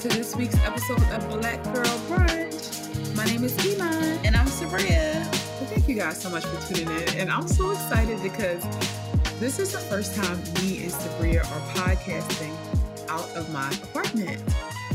to this week's episode of Black Girl Brunch. My name is Iman. And I'm Sabria. Well, thank you guys so much for tuning in. And I'm so excited because this is the first time me and Sabria are podcasting out of my apartment.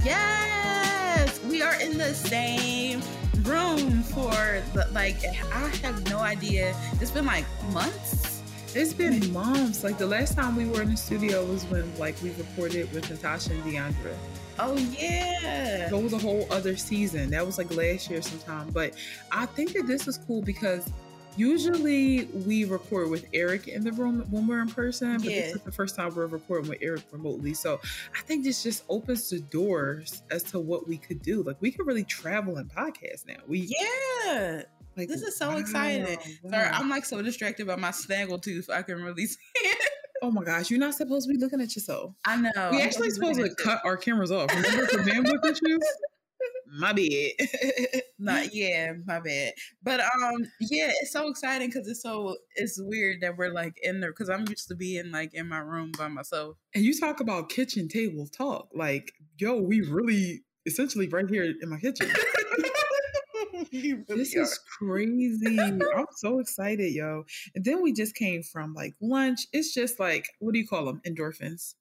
Yes, we are in the same room for the, like I have no idea. It's been like months. It's been months. Like the last time we were in the studio was when like we recorded with Natasha and Deandra. Oh yeah. That was a whole other season. That was like last year sometime. But I think that this is cool because usually we record with Eric in the room when we're in person, but Yeah. this is the first time we're recording with Eric remotely. So I think this just opens the doors as to what we could do. Like we could really travel and podcast now. We Yeah. like This is so wow, exciting. wow. Sorry, I'm like so distracted by my snaggle tooth. I can really see it. Oh my gosh, you're not supposed to be looking at yourself. I know. we I'm actually supposed to cut our cameras off. Remember for bandwidth issues? My bad. Not yeah, my bad. But um, yeah, it's so exciting because it's so it's weird that we're like in there because I'm used to being like in my room by myself. And you talk about kitchen table talk. Like, yo, we really essentially right here in my kitchen. Really this are. is crazy. I'm so excited, yo. And then we just came from like lunch. It's just like, what do you call them? Endorphins.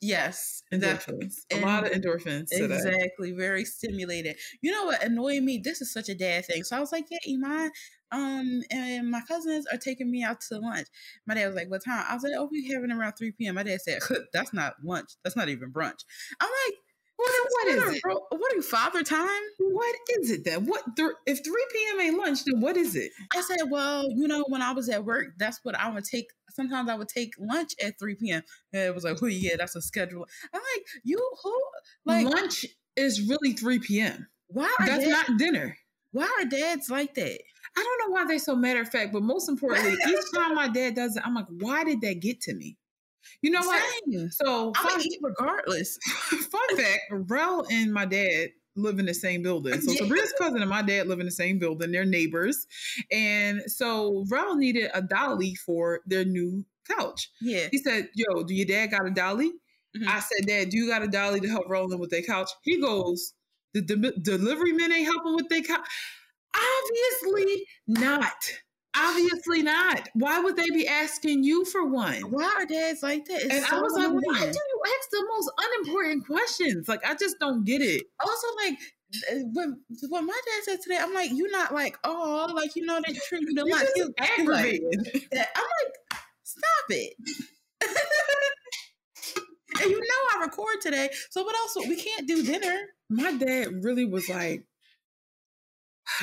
yes, that- Endorphins. A lot of endorphins today. Exactly, very stimulated. You know what annoyed me? This is such a dad thing. So I was like, yeah, Iman, um, and my cousins are taking me out to lunch. My dad was like, what time? I was like, oh, we having around 3 p.m. My dad said, that's not lunch. That's not even brunch. I'm like, Well, then what is it? Bro, what are you, father time? What is it then? What th- if 3 p.m. ain't lunch, then what is it? I said, well, you know, when I was at work, that's what I would take. Sometimes I would take lunch at 3 p.m. And it was like, oh, yeah, that's a schedule. I'm like, you who? Like, lunch is really 3 p.m. why are That's dads, not dinner. why are dads like that? I don't know why they're so matter of fact, but most importantly, each time my dad does it, I'm like, why did that get to me? You know what? Same. So I'm fun, eat regardless. fun fact, Rel and my dad live in the same building. So. Sabria's cousin and my dad live in the same building. They're neighbors. And so Rel needed a dolly for their new couch. Yeah. He said, Yo, do your dad got a dolly? Mhm. I said, Dad, do you got a dolly to help Roland with their couch? He goes, The de- delivery men ain't helping with their couch. Obviously not. Obviously not. Why would they be asking you for one? Why are dads like that? It's and I so was like, why do you ask the most unimportant questions? Like, I just don't get it. Also, like when what my dad said today, I'm like, you're not like, oh, like you know they treat you to lunch. just You- you aggravated. like, I'm like, stop it. and you know I record today, so what else? We can't do dinner. My dad really was like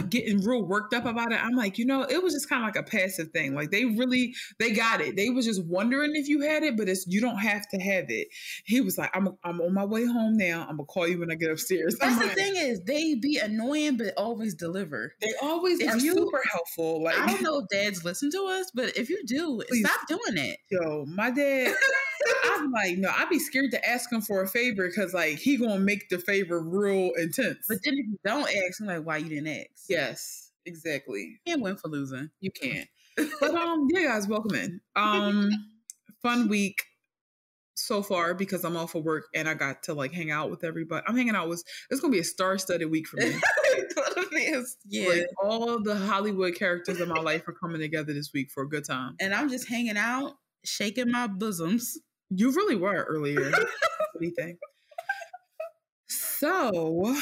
getting real worked up about it. I'm like, you know, it was just kind of like a passive thing. Like they really, they got it. They was just wondering if you had it, but it's you don't have to have it. He was like, I'm I'm on my way home now. I'm gonna call you when I get upstairs. I'm That's the like, thing is they be annoying but always deliver. They always If are you- super helpful. Like, I don't know if dads listen to us, but if you do, Please. stop doing it. yo, my dad. I'm like, no, I'd be scared to ask him for a favor because like he gonna make the favor real intense. But then if you don't ask, I'm like, why you didn't ask? yes, exactly. You can't win for losing. You can't. But um, yeah, guys, welcome in. Um, fun week so far because I'm off of work and I got to like hang out with everybody. I'm hanging out with. It's gonna be a star-studded week for me. yeah. Like all the Hollywood characters in my life are coming together this week for a good time. and I'm just hanging out, shaking my bosoms. You really were earlier. what do you think? So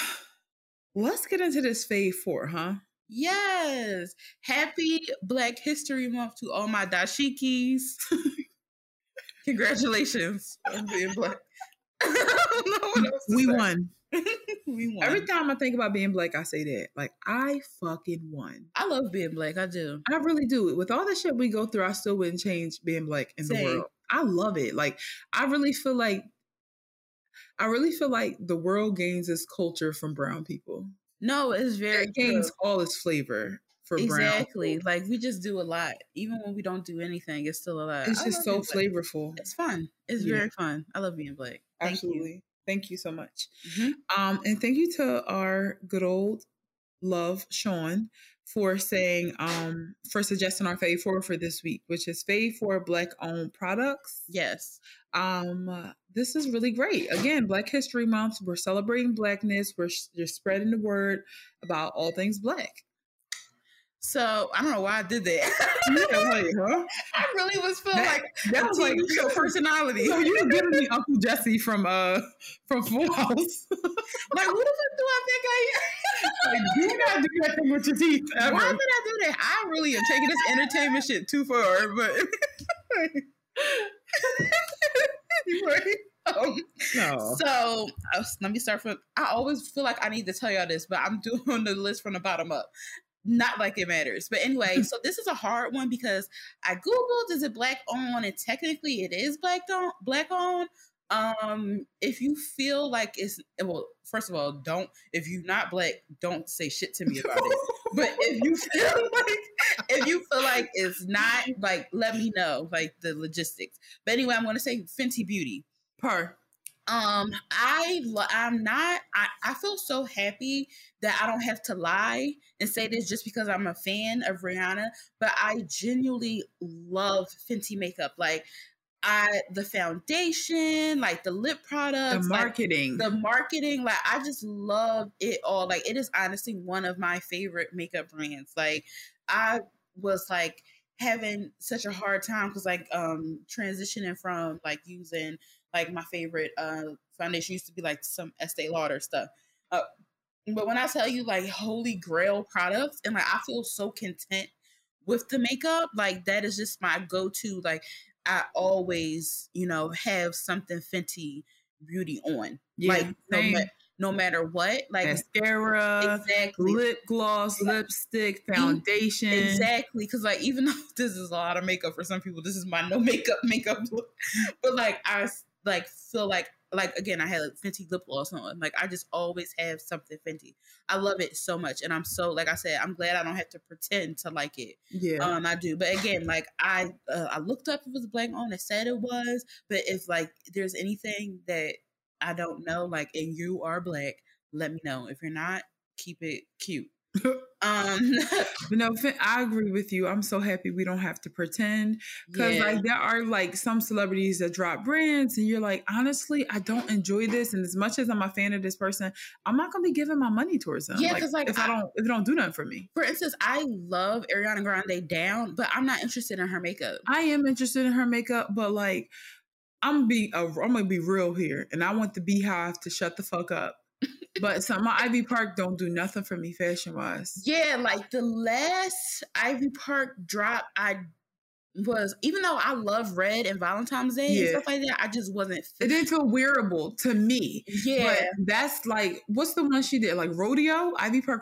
let's get into this fave four, huh? Yes. Happy Black History Month to all my dashikis. Congratulations on being black. I don't know what else to We say. won. we won. Every time I think about being black, I say that. Like, I fucking won. I love being black. I do. I really do. With all the shit we go through, I still wouldn't change being black in the world. I love it. Like, I really feel like I really feel like the world gains its culture from brown people. No, it's very It gains true. all its flavor for brown. Exactly. Like we just do a lot. Even when we don't do anything, it's still a lot. It's I just so flavorful. It's fun. It's Yeah. very fun. I love being black. Thank Absolutely. Thank you so much. You. Mhm. Um, and thank you to our good old love, Sean, for saying um for suggesting our fave four for this week, which is fave for black owned products. Yes. Um, this is really great. Again, Black History Month. We're celebrating blackness. We're just spreading the word about all things black. So I don't know why I did that. yeah, huh? I really was feeling That- like That was like show personality. So you were giving me Uncle Jesse from uh from Full House. like who the fuck do I think I like, do not do that thing with your teeth ever. Why did I do that? I really am taking this entertainment shit too far, but anyway. Um, No. so uh, let me start from. I always feel like I need to tell y'all this, but I'm doing the list from the bottom up. Not like it matters, but anyway. so this is a hard one because I googled is it black owned, and technically it is black owned. Black owned. Um, if you feel like it's well, first of all, don't. If you're not black, don't say shit to me about it. But if you feel like if you feel like it's not like let me know like the logistics. But anyway, I'm gonna say Fenty Beauty. Per. Um, I I'm not. I I feel so happy that I don't have to lie and say this just because I'm a fan of Rihanna. But I genuinely love Fenty makeup. Like I the foundation, like the lip The products, like, marketing. the marketing like i just love it all like it is honestly one of my favorite makeup brands like i was like having such a hard time because like um transitioning from like using like my favorite uh foundation used to be like some estee lauder stuff uh, but when i tell you like holy grail products and like i feel so content with the makeup like that is just my go-to like i always you know have something fenty beauty on yeah. like no, ma- no matter what like mascara, exactly lip gloss, lipstick, foundation. exactly because like even though this is a lot of makeup for some people this is my no makeup makeup look but like i like feel like like again i had like fenty lip gloss on. Like i just always have something fenty. I love it so much and i'm so like i said i'm glad i don't have to pretend to like it. Yeah. um i do. But again like i uh, i looked up if it was black on. it said it was. But if like there's anything that i don't know like and you are black let me know. If you're not keep it cute um no, I agree with you. I'm so happy we don't have to pretend because yeah. like there are like some celebrities that drop brands, and you're like, honestly, I don't enjoy this. And as much as I'm a fan of this person, I'm not gonna be giving my money towards them. Yeah, 'cause, like, if I, I- don't, if it don't do nothing for me, for instance i love ariana grande down but i'm not interested in her makeup I am interested in her makeup, but like, I'm be I'm gonna be real here, and I want the BeyHive to shut the fuck up. But some my Ivy Park don't do nothing for me fashion wise. yeah like the last ivy park drop i was even though i love red and valentine's day and stuff like that i just wasn't It didn't feel wearable to me. yeah But that's like, what's the one she did? Like rodeo, Ivy Park.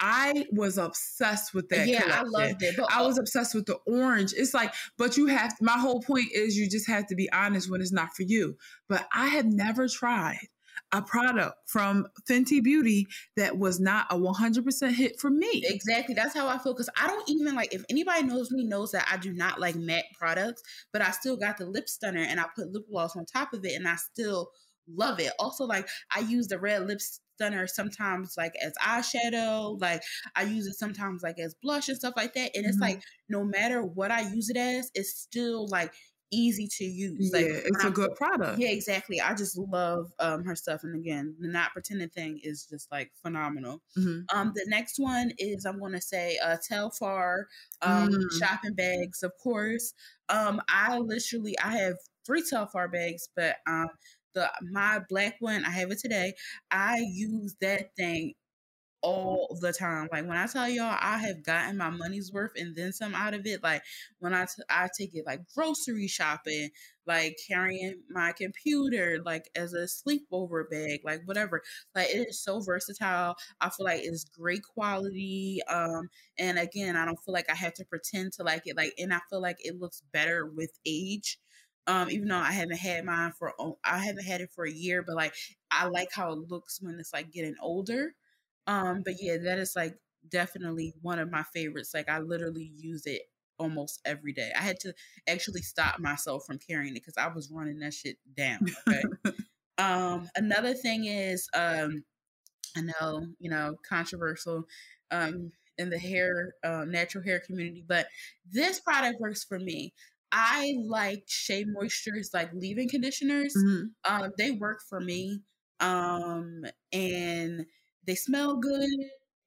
I was obsessed with that. yeah i loved it but I was obsessed with the orange. It's like, but you have. My whole point is, you just have to be honest when it's not for you. But I have never tried a product from Fenty Beauty that was not a 100% hit for me. Exactly. That's how I feel. Cause I don't even like if anybody knows me knows that I do not like matte products, but I still got the lip stunner and I put lip gloss on top of it and I still love it. Also, like I use the red lip stunner sometimes like as eyeshadow, like I use it sometimes like as blush and stuff like that. And it's Mhm. like no matter what I use it as, it's still like easy to use. yeah, Like it's when a good product. yeah, exactly. I just love um her stuff, and again, the not pretending thing is just like phenomenal. Mhm. Um, the next one is I'm going to say uh, Telfar um, Mm. shopping bags, of course. Um, I literally I have three Telfar bags, but um, the my black one I have it today. I use that thing all the time. Like when I tell y'all, I have gotten my money's worth and then some out of it. Like when I t- I take it like grocery shopping, like carrying my computer, like as a sleepover bag, like whatever. Like it is so versatile. I feel like it's great quality. Um, and again, I don't feel like I have to pretend to like it. Like, and I feel like it looks better with age. Um, even though I haven't had mine for I haven't had it for a year, but like I like how it looks when it's like getting older. Um, but yeah, that is like definitely one of my favorites. Like I literally use it almost every day. I had to actually stop myself from carrying it because I was running that shit down. Okay. um, another thing is, um, I know, you know, controversial. Um, in the hair uh, natural hair community, but this product works for me. I like Shea Moisture's like leave-in conditioners. Mm-hmm. Um, they work for me, um, and they smell good.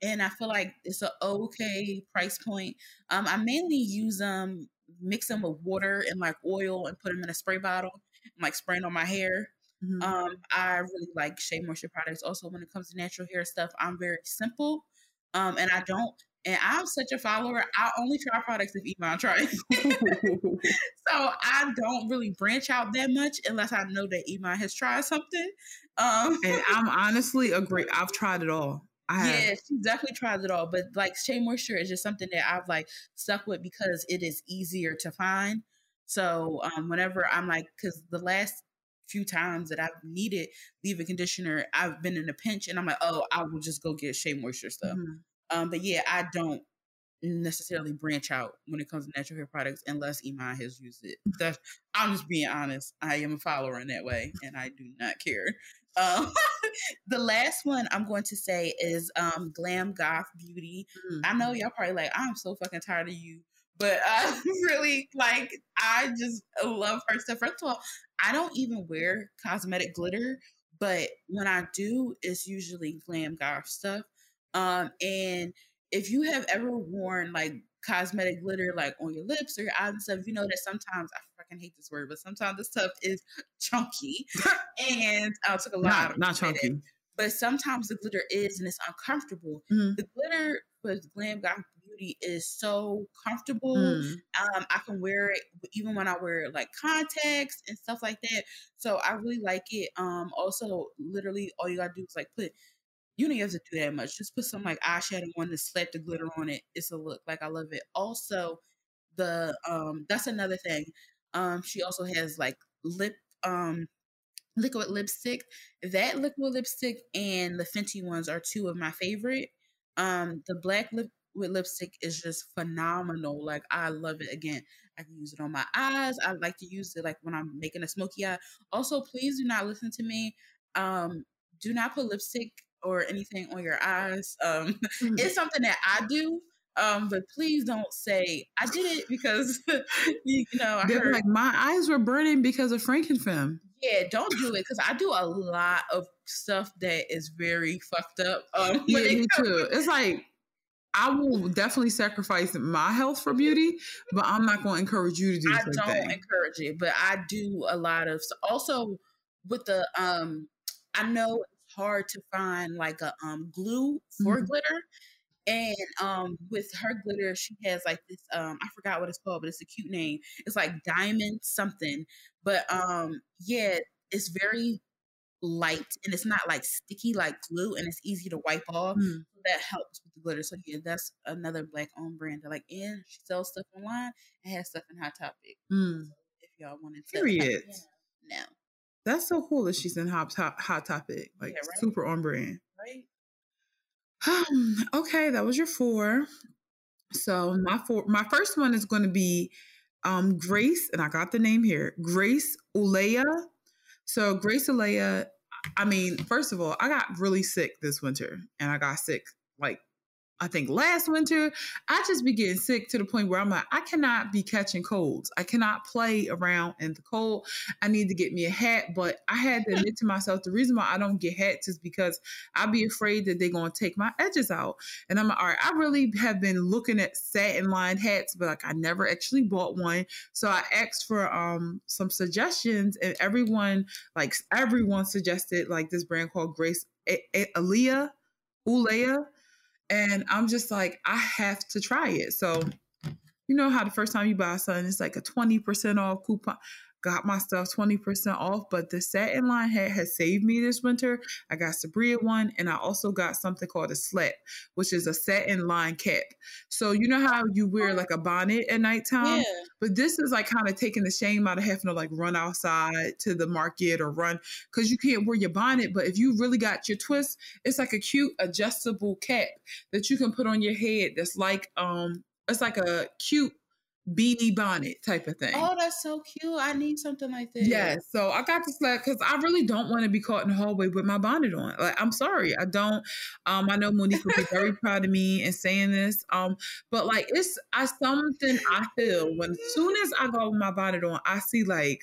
And I feel like it's an okay price point. Um, I mainly use them, mix them with water and like oil, and put them in a spray bottle, and like spraying on my hair. Mm-hmm. Um, I really like Shea Moisture products. Also, when it comes to natural hair stuff, I'm very simple. Um, and I don't, and I'm such a follower. I only try products if Iman tries. so I don't really branch out that much unless I know that Iman has tried something. Um, and I'm honestly agree. I've tried it all. I yeah, she definitely tried it all. But like Shea Moisture is just something that I've like stuck with because it is easier to find. So um, whenever I'm like, because the last few times that I've needed leave-in conditioner, I've been in a pinch and I'm like, oh, I will just go get Shea Moisture stuff. Mm-hmm. Um, but yeah, I don't necessarily branch out when it comes to natural hair products unless Iman has used it. That's, I'm just being honest. I am a follower in that way and I do not care. Um, the last one I'm going to say is um, Glam Goth Beauty. Mm-hmm. I know y'all probably like, I'm so fucking tired of you but I really like I just love her stuff. First of all, I don't even wear cosmetic glitter, but when I do, it's usually glam goth stuff. Um, and if you have ever worn like cosmetic glitter like on your lips or your eyes and stuff, you know that sometimes I fucking hate this word, but sometimes this stuff is chunky. and I took a lot not, not chunky. It, but sometimes the glitter is and it's uncomfortable. Mm-hmm. The glitter with Glam Goth Beauty is so comfortable. Mm. Um, I can wear it even when I wear like contacts and stuff like that. So I really like it. Um, also, literally, all you gotta do is like put. You don't have to do that much. Just put some like eyeshadow on and slap the glitter on it. It's a look. Like I love it. Also, the um, that's another thing. Um, she also has like lip um liquid lipstick. That liquid lipstick and the Fenty ones are two of my favorite. Um, the black lip with lipstick is just phenomenal. Like I love it. Again, I can use it on my eyes. I like to use it like when I'm making a smoky eye. Also, please do not listen to me. Um, do not put lipstick or anything on your eyes. Um, mm-hmm. it's something that I do. Um, but please don't say I did it because you know I heard like my eyes were burning because of Frankenfemme. Yeah, don't do it because I do a lot of stuff that is very fucked up. Um, yeah, me too. It's like I will definitely sacrifice my health for beauty, but I'm not going to encourage you to do. I don't thing. encourage it, but I do a lot of. Also, with the um, I know hard to find like a um glue for mm-hmm. glitter, and um with her glitter she has like this um i forgot what it's called but it's a cute name it's like diamond something but um yeah it's very light and it's not like sticky like glue and it's easy to wipe off mm. that helps with the glitter so yeah that's another black owned brand that like and she sells stuff online and has stuff in hot topic mm. so if y'all wanted to period yeah, that's so cool that she's in hot, hot, hot topic like yeah, right? super on brand right okay, that was your four. So my four, my first one is going to be um, Grace, and I got the name here, Grace Eleyae. So Grace Eleyae. I mean, first of all, I got really sick this winter, and I got sick like I think last winter, I just be getting sick to the point where I'm like, I cannot be catching colds. I cannot play around in the cold. I need to get me a hat. But I had to admit to myself the reason why I don't get hats is because I'd be afraid that they're gonna take my edges out. And I'm like, all right, I really have been looking at satin lined hats, but like I never actually bought one. So I asked for um some suggestions, and everyone, like everyone suggested like this brand called Grace Aliyah Eleyae and I'm just like, I have to try it. So, you know how the first time you buy something, it's like a 20% off coupon got my stuff 20% off. But the satin line hat has saved me this winter. I got Sabria one, and I also got something called a slap, which is a satin line cap. So you know how you wear like a bonnet at nighttime? Yeah. But this is like kind of taking the shame out of having to like run outside to the market or run because you can't wear your bonnet. But if you really got your twist, it's like a cute adjustable cap that you can put on your head that's like um it's like a cute beanie bonnet type of thing. Oh, that's so cute. I need something like that. Yeah, so I got this like because I really don't want to be caught in the hallway with my bonnet on. Like, I'm sorry, I don't. Um, I know Monique would be very proud of me in saying this. Um, but like it's I something I feel when as soon as I go with my bonnet on, I see like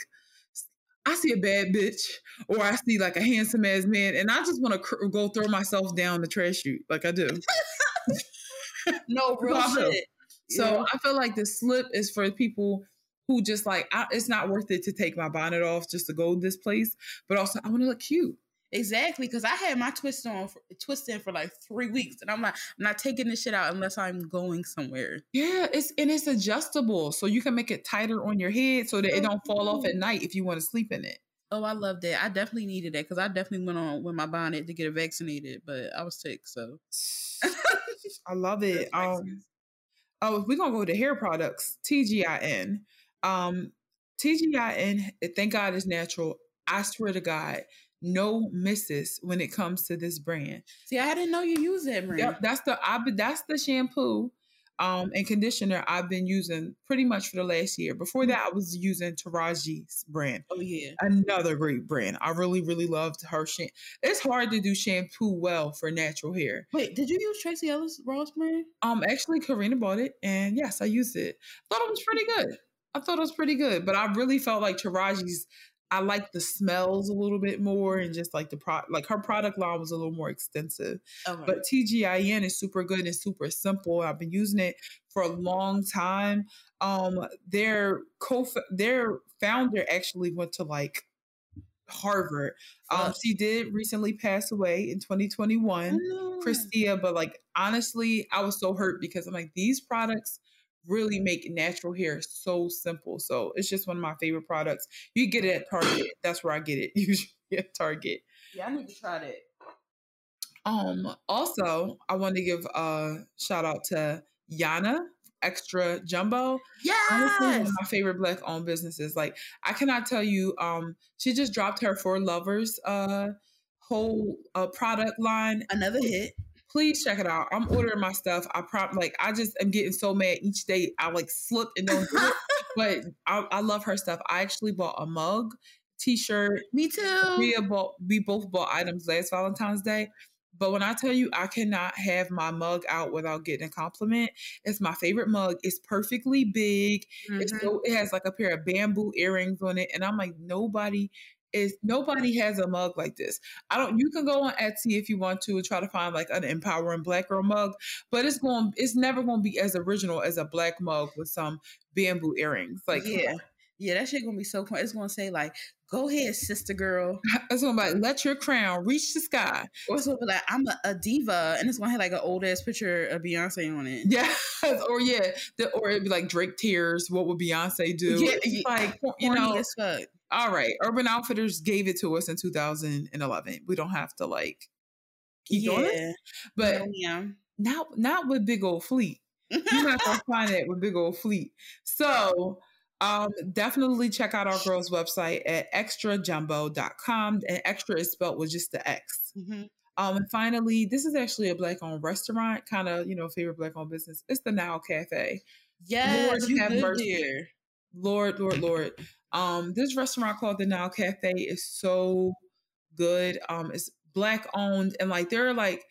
I see a bad bitch or I see like a handsome ass man, and I just want to cr- go throw myself down the trash chute like I do. no real shit. So yeah. I feel like the slip is for people who just like I, it's not worth it to take my bonnet off just to go this place, but also I want to look cute. Exactly, because I had my twist on for, twist in for like three weeks, and I'm like, I'm not taking this shit out unless I'm going somewhere. Yeah, it's and it's adjustable, so you can make it tighter on your head so that it don't fall off at night if you want to sleep in it. Oh, I love that. I definitely needed that because I definitely went on with my bonnet to get it vaccinated, but I was sick, so I love it. Um, oh, if we're gonna go to hair products. TGIN. Um, TGIN. Thank God is natural. I swear to God, no misses when it comes to this brand. See, I didn't know you use that brand. Yep, that's the I that's the shampoo um and conditioner I've been using pretty much for the last year. Before that, I was using Taraji's brand. Oh yeah, another great brand. I really really loved her shampoo. It's hard to do shampoo well for natural hair. Wait, did you use Tracee Ellis Ross brand? Um, actually, Karina bought it, and yes, I used it. Thought it was pretty good. I thought it was pretty good, but I really felt like Taraji's I like the smells a little bit more and just like the pro like her product line was a little more extensive. Okay. But TGIN is super good and super simple. I've been using it for a long time. Um their co their founder actually went to like Harvard. Um, she did recently pass away in 2021, Chris-Tia. But like honestly, I was so hurt because I'm like these products really make natural hair so simple. So it's just one of my favorite products. You get it at Target. That's where I get it usually at Target. Yeah, I need to try that. Um. Also, I want to give a shout out to Yana Extra Jumbo. Yeah, one of my favorite black owned businesses. Like I cannot tell you. Um, she just dropped her Four lovers uh whole uh product line. Another hit please check it out. I'm ordering my stuff. I prop like I just am getting so mad each day. I like slip and don't do it. but I, I, love her stuff. I actually bought a mug, t-shirt. Me too. We bought we both bought items last Valentine's Day. But when I tell you I cannot have my mug out without getting a compliment, it's my favorite mug. It's perfectly big. Mm-hmm. It's so, it has like a pair of bamboo earrings on it. And I'm like, nobody is nobody has a mug like this. I don't you can go on Etsy if you want to and try to find like an empowering black girl mug, but it's going it's never going to be as original as a black mug with some bamboo earrings. Like yeah. Yeah, that shit gonna be so cool. It's gonna say like, "Go ahead, sister girl." It's gonna be like, "Let your crown reach the sky." Or it's gonna be like, "I'm a, a diva," and it's gonna have like an old ass picture of Beyonce on it. Yeah, or yeah, the, or it'd be like Drake tears. What would Beyonce do? Yeah, it's like you know, as fuck all right, Urban Outfitters gave it to us in 2011. We don't have to like keep yeah. going. But yeah. not not with big old fleet. You're not gonna find it with big old fleet. So um, definitely check out our girls' website at extrajumbo.com. And extra is spelled with just the X. Mm-hmm. Um, and finally, this is actually a black owned restaurant, kind of, you know, favorite black owned business. It's the Now Cafe. Yes, Lord you have mercy. Lord, Lord, Lord. Um, this restaurant called the Now Cafe is so good. Um, it's black owned and like they're like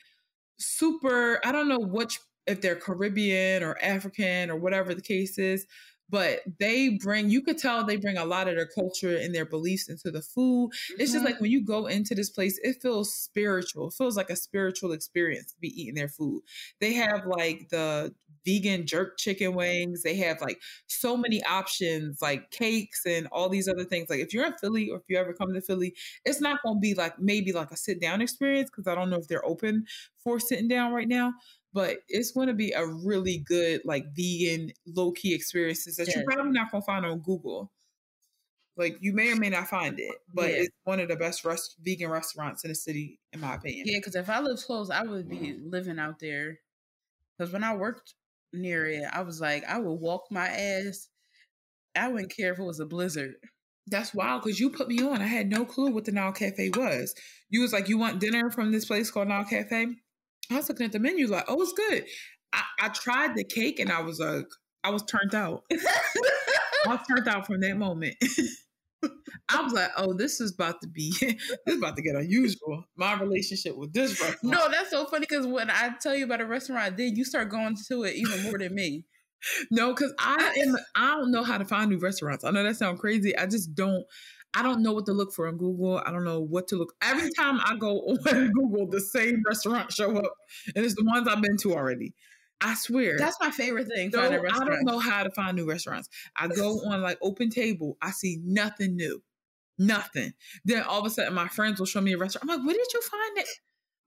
super. I don't know which if they're Caribbean or African or whatever the case is, but they bring you could tell they bring a lot of their culture and their beliefs into the food mm-hmm. it's just mm-hmm. like when you go into this place it feels spiritual it feels like a spiritual experience to be eating their food they have like the vegan jerk chicken wings they have like so many options like cakes and all these other things like if you're in philly or if you ever come to philly it's not going to be like maybe like a sit down experience because i don't know if they're open for sitting down right now but it's going to be a really good like vegan low key experiences that yes. you're probably not going to find on Google. Like you may or may not find it, but yeah. it's one of the best rest- vegan restaurants in the city, in my opinion. Yeah, because if I lived close, I would be living out there. Because when I worked near it, I was like, I would walk my ass. I wouldn't care if it was a blizzard. That's wild because you put me on. I had no clue what the Now Cafe was. You was like, you want dinner from this place called Now Cafe? I was looking at the menu like, oh, it's good. I, I tried the cake and I was like, I was turned out. I was turned out from that moment. I was like, oh, this is about to be this is about to get unusual. My relationship with this restaurant. No, that's so funny because when I tell you about a restaurant, then you start going to it even more than me. No, because I am I don't know how to find new restaurants. I know that sounds crazy. I just don't I don't know what to look for on Google. I don't know what to look. Every time I go on Google, the same restaurant show up, and it's the ones I've been to already. I swear. That's my favorite thing. So I don't know how to find new restaurants. I go on like Open Table. I see nothing new, nothing. Then all of a sudden, my friends will show me a restaurant. I'm like, where did you find it?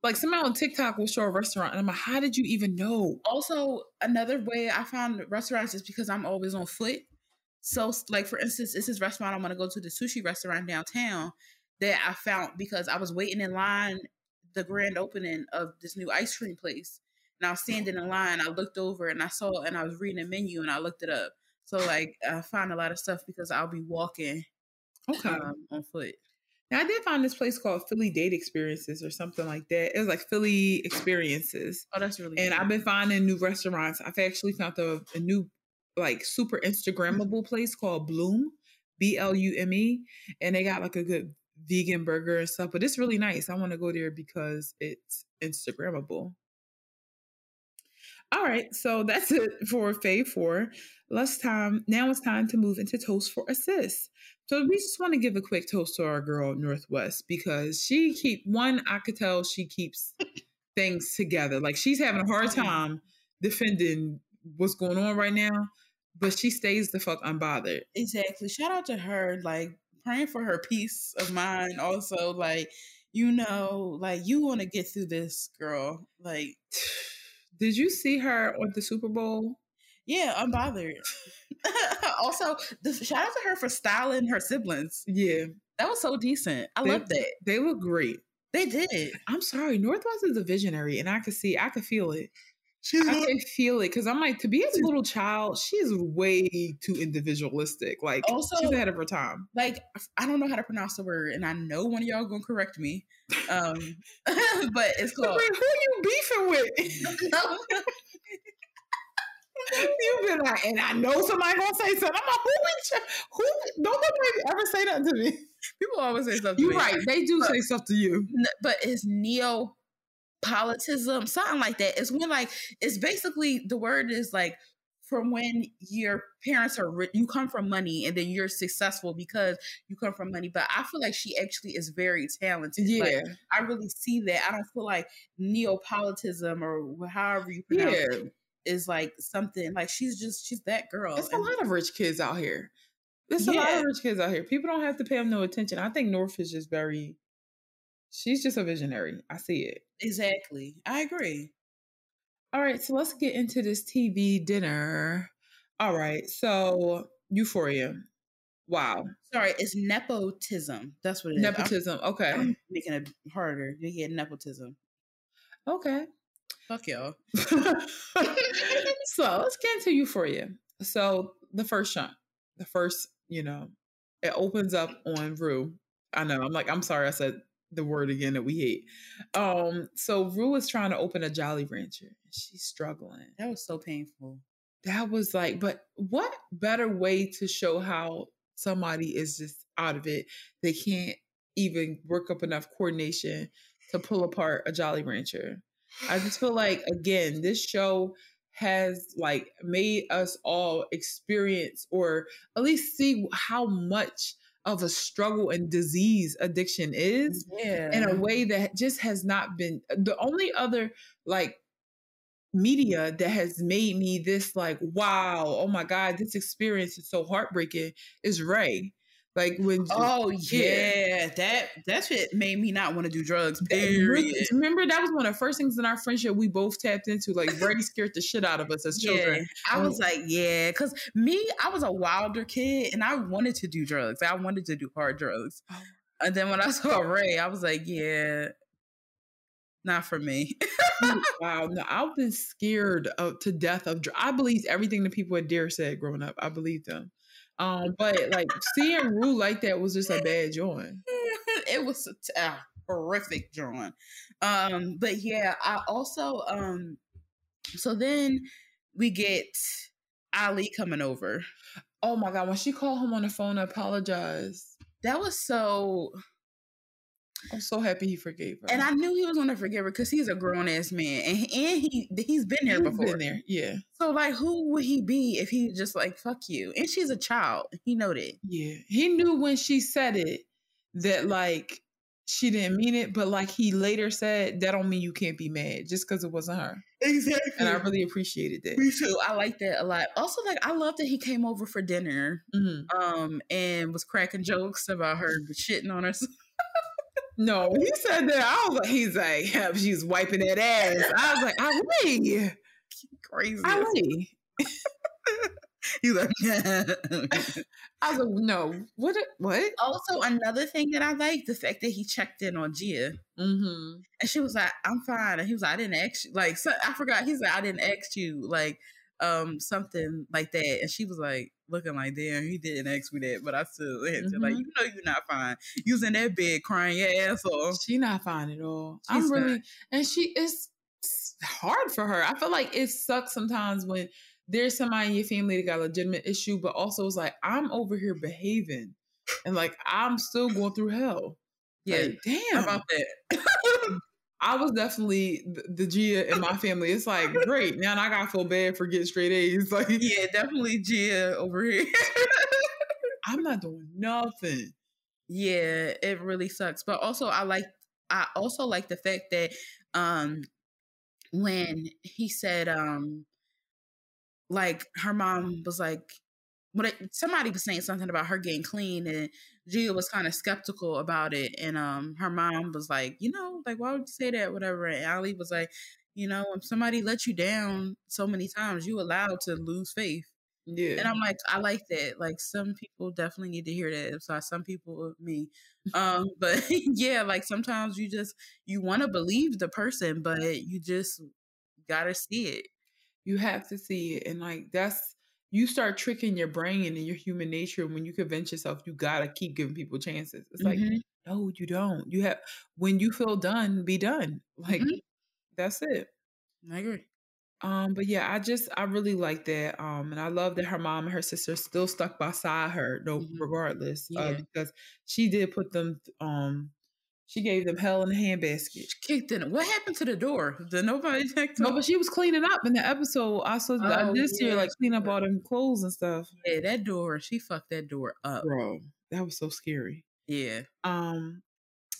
Like somebody on TikTok will show a restaurant, and I'm like, how did you even know? Also, another way I found restaurants is because I'm always on foot. So, like for instance, it's this restaurant I'm gonna go to the sushi restaurant downtown that I found because I was waiting in line the grand opening of this new ice cream place. And I was standing in line, I looked over and I saw and I was reading a menu and I looked it up. So like I found a lot of stuff because I'll be walking okay. Um, on foot. Now I did find this place called Philly Date Experiences or something like that. It was like Philly Experiences. Oh, that's really. And cool. I've been finding new restaurants. I've actually found a, a new like super Instagrammable place called Blume, B L U M E, and they got like a good vegan burger and stuff. But it's really nice. I want to go there because it's Instagrammable. All right, so that's it for Fave Four. Let's time now. It's time to move into toast for assist. So we just want to give a quick toast to our girl North West because she keep one. I could tell she keeps things together. Like she's having a hard time defending what's going on right now, but she stays the fuck unbothered. Exactly. Shout out to her, like praying for her peace of mind. Also, like you know, like you want to get through this, girl. Like, did you see her on the Super Bowl? Yeah, unbothered. also, the, shout out to her for styling her siblings. Yeah, that was so decent. I love that. They look great. They did. I'm sorry, North West is a visionary, and I could see, I could feel it. She's I can feel it because I'm like to be a little child. She's way too individualistic. Like also, she's ahead of her time. Like I don't know how to pronounce the word, and I know one of y'all gonna correct me. Um, but it's called. Wait, who are you beefing with? You've been like, and I know somebody gonna say something. I'm like, who? Who? Don't nobody ever say that to me. People always say something. You're right. They do but, say stuff to you. But it's neo politism, something like that. It's when like it's basically the word is like from when your parents are rich, you come from money and then you're successful because you come from money. But I feel like she actually is very talented. Yeah. Like, I really see that. I don't feel like neopolitism or however you pronounce yeah. it is like something like she's just she's that girl. There's and, a lot of rich kids out here. There's yeah. a lot of rich kids out here. People don't have to pay them no attention. I think North is just very she's just a visionary. I see it. Exactly. I agree. All right, so let's get into this TV dinner. All right, so Euphoria. Wow. Sorry, it's nepotism. That's what it nepotism. I'm, okay. I'm making it harder. You get nepotism. Okay. Fuck y'all. so let's get into Euphoria. So the first shot, the first, you know, it opens up on Rue. I know. I'm like, I'm sorry I said the word again that we hate. Um, so Rue is trying to open a Jolly Rancher. And she's struggling. That was so painful. That was like, but what better way to show how somebody is just out of it? They can't even work up enough coordination to pull apart a Jolly Rancher. I just feel like again, this show has like made us all experience or at least see how much of a struggle and disease addiction is yeah. in a way that just has not been uh, the only other like media that has made me this like wow oh my god this experience is so heartbreaking is ray like when oh yeah, that that's what made me not want to do drugs. Period. Remember that was one of the first things in our friendship we both tapped into. Like Brady scared the shit out of us as children. Yeah. I um was like, yeah, because me, I was a wilder kid and I wanted to do drugs. I wanted to do hard drugs. Oh. And then when I saw Ray, I was like, yeah, not for me. wow, no, I've been scared of, to death of. Drugs I believe everything the people at Dare said growing up. I believed them. Um, but like seeing Rue like that was just a bad joint. it was a, a horrific joint. Um, but yeah, I also um so then we get Ali coming over. Oh my god, when she called him on the phone to apologize. That was so I'm so happy he forgave her. and I knew he was gonna forgive her because he's a grown ass man. And, and he he's been there He's before. been there. Yeah. So like who would he be if he just like fuck you? And she's a child. He know that. Yeah. He knew when she said it that like she didn't mean it, but like he later said, that don't mean you can't be mad just because it wasn't her. Exactly. And I really appreciated that. Me too. I like that a lot. Also, like I love that he came over for dinner, Mhm. um, and was cracking jokes about her shitting on her. No, he said that, I was like, he's like, yeah, she's wiping that ass. I was like, I Ali, Crazy. I Ali. He's like, I was like, no, what? What? also another thing that I like the fact that he checked in on Gia, Mm-hmm. and she was like, "I'm fine," and he was like, "I didn't ask you." Like, so, I forgot. He's like, "I didn't ask you." Like, um, something like that, and she was like, looking like, "Damn, he didn't ask me that," but I still had to like, you know, you're not fine. Using that bed crying your ass off. She not fine at all. She's I'm really, not. and she is it's hard for her. I feel like it sucks sometimes when there's somebody in your family that got a legitimate issue, but also it's like I'm over here behaving, and like I'm still going through hell. Yeah, Like, damn. how about that? I was definitely the, the Gia in my family. It's like great now. I gotta feel bad for getting straight A's. Like yeah, definitely Gia over here. I'm not doing nothing. yeah, it really sucks. But also, I like, I also like the fact that, um, when he said, um, like her mom was like, when it, somebody was saying something about her getting clean, and Gia was kind of skeptical about it, and um, her mom was like, you know, like why would you say that, whatever. And Ali was like, you know, when somebody let you down so many times, you allowed to lose faith. Yeah, And I'm like, I like that. Like some people definitely need to hear that. So some people, me, um, but yeah, like sometimes you just you want to believe the person, but you just gotta see it. you have to see it, and like that's you start tricking your brain and your human nature when you convince yourself you gotta keep giving people chances. It's like Mhm. no, you don't. You have when you feel done, be done. Like Mhm. that's it. I agree. Um, but yeah, I just I really like that. Um, and I love that her mom and her sister still stuck beside her, no, Mhm. regardless, uh, because she did put them. Um, she gave them hell in the handbasket. She kicked in. What happened to the door? Did nobody check? No, but she was cleaning up in the episode. I saw Oh, her yeah, like she clean up all them clothes and stuff. yeah, that door. She fucked that door up. Bro, that was so scary. Yeah. Um,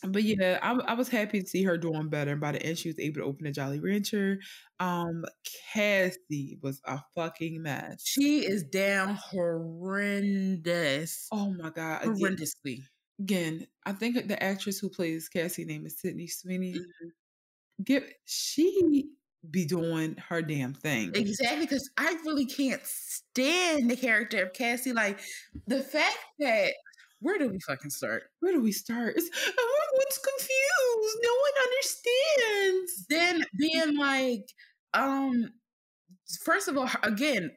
but yeah, I, I was happy to see her doing better. By the end, she was able to open a Jolly Rancher. Um, Cassie was a fucking mess. She is down horrendous. Oh my god! Horrendously. Again, I think the actress who plays Cassie name is Sydney Sweeney. Mhm. Get she be doing her damn thing. Exactly, because I really can't stand the character of Cassie. Like the fact that where do we fucking start? Where do we start? It's, everyone's confused. No one understands. Then being like, um, first of all, again,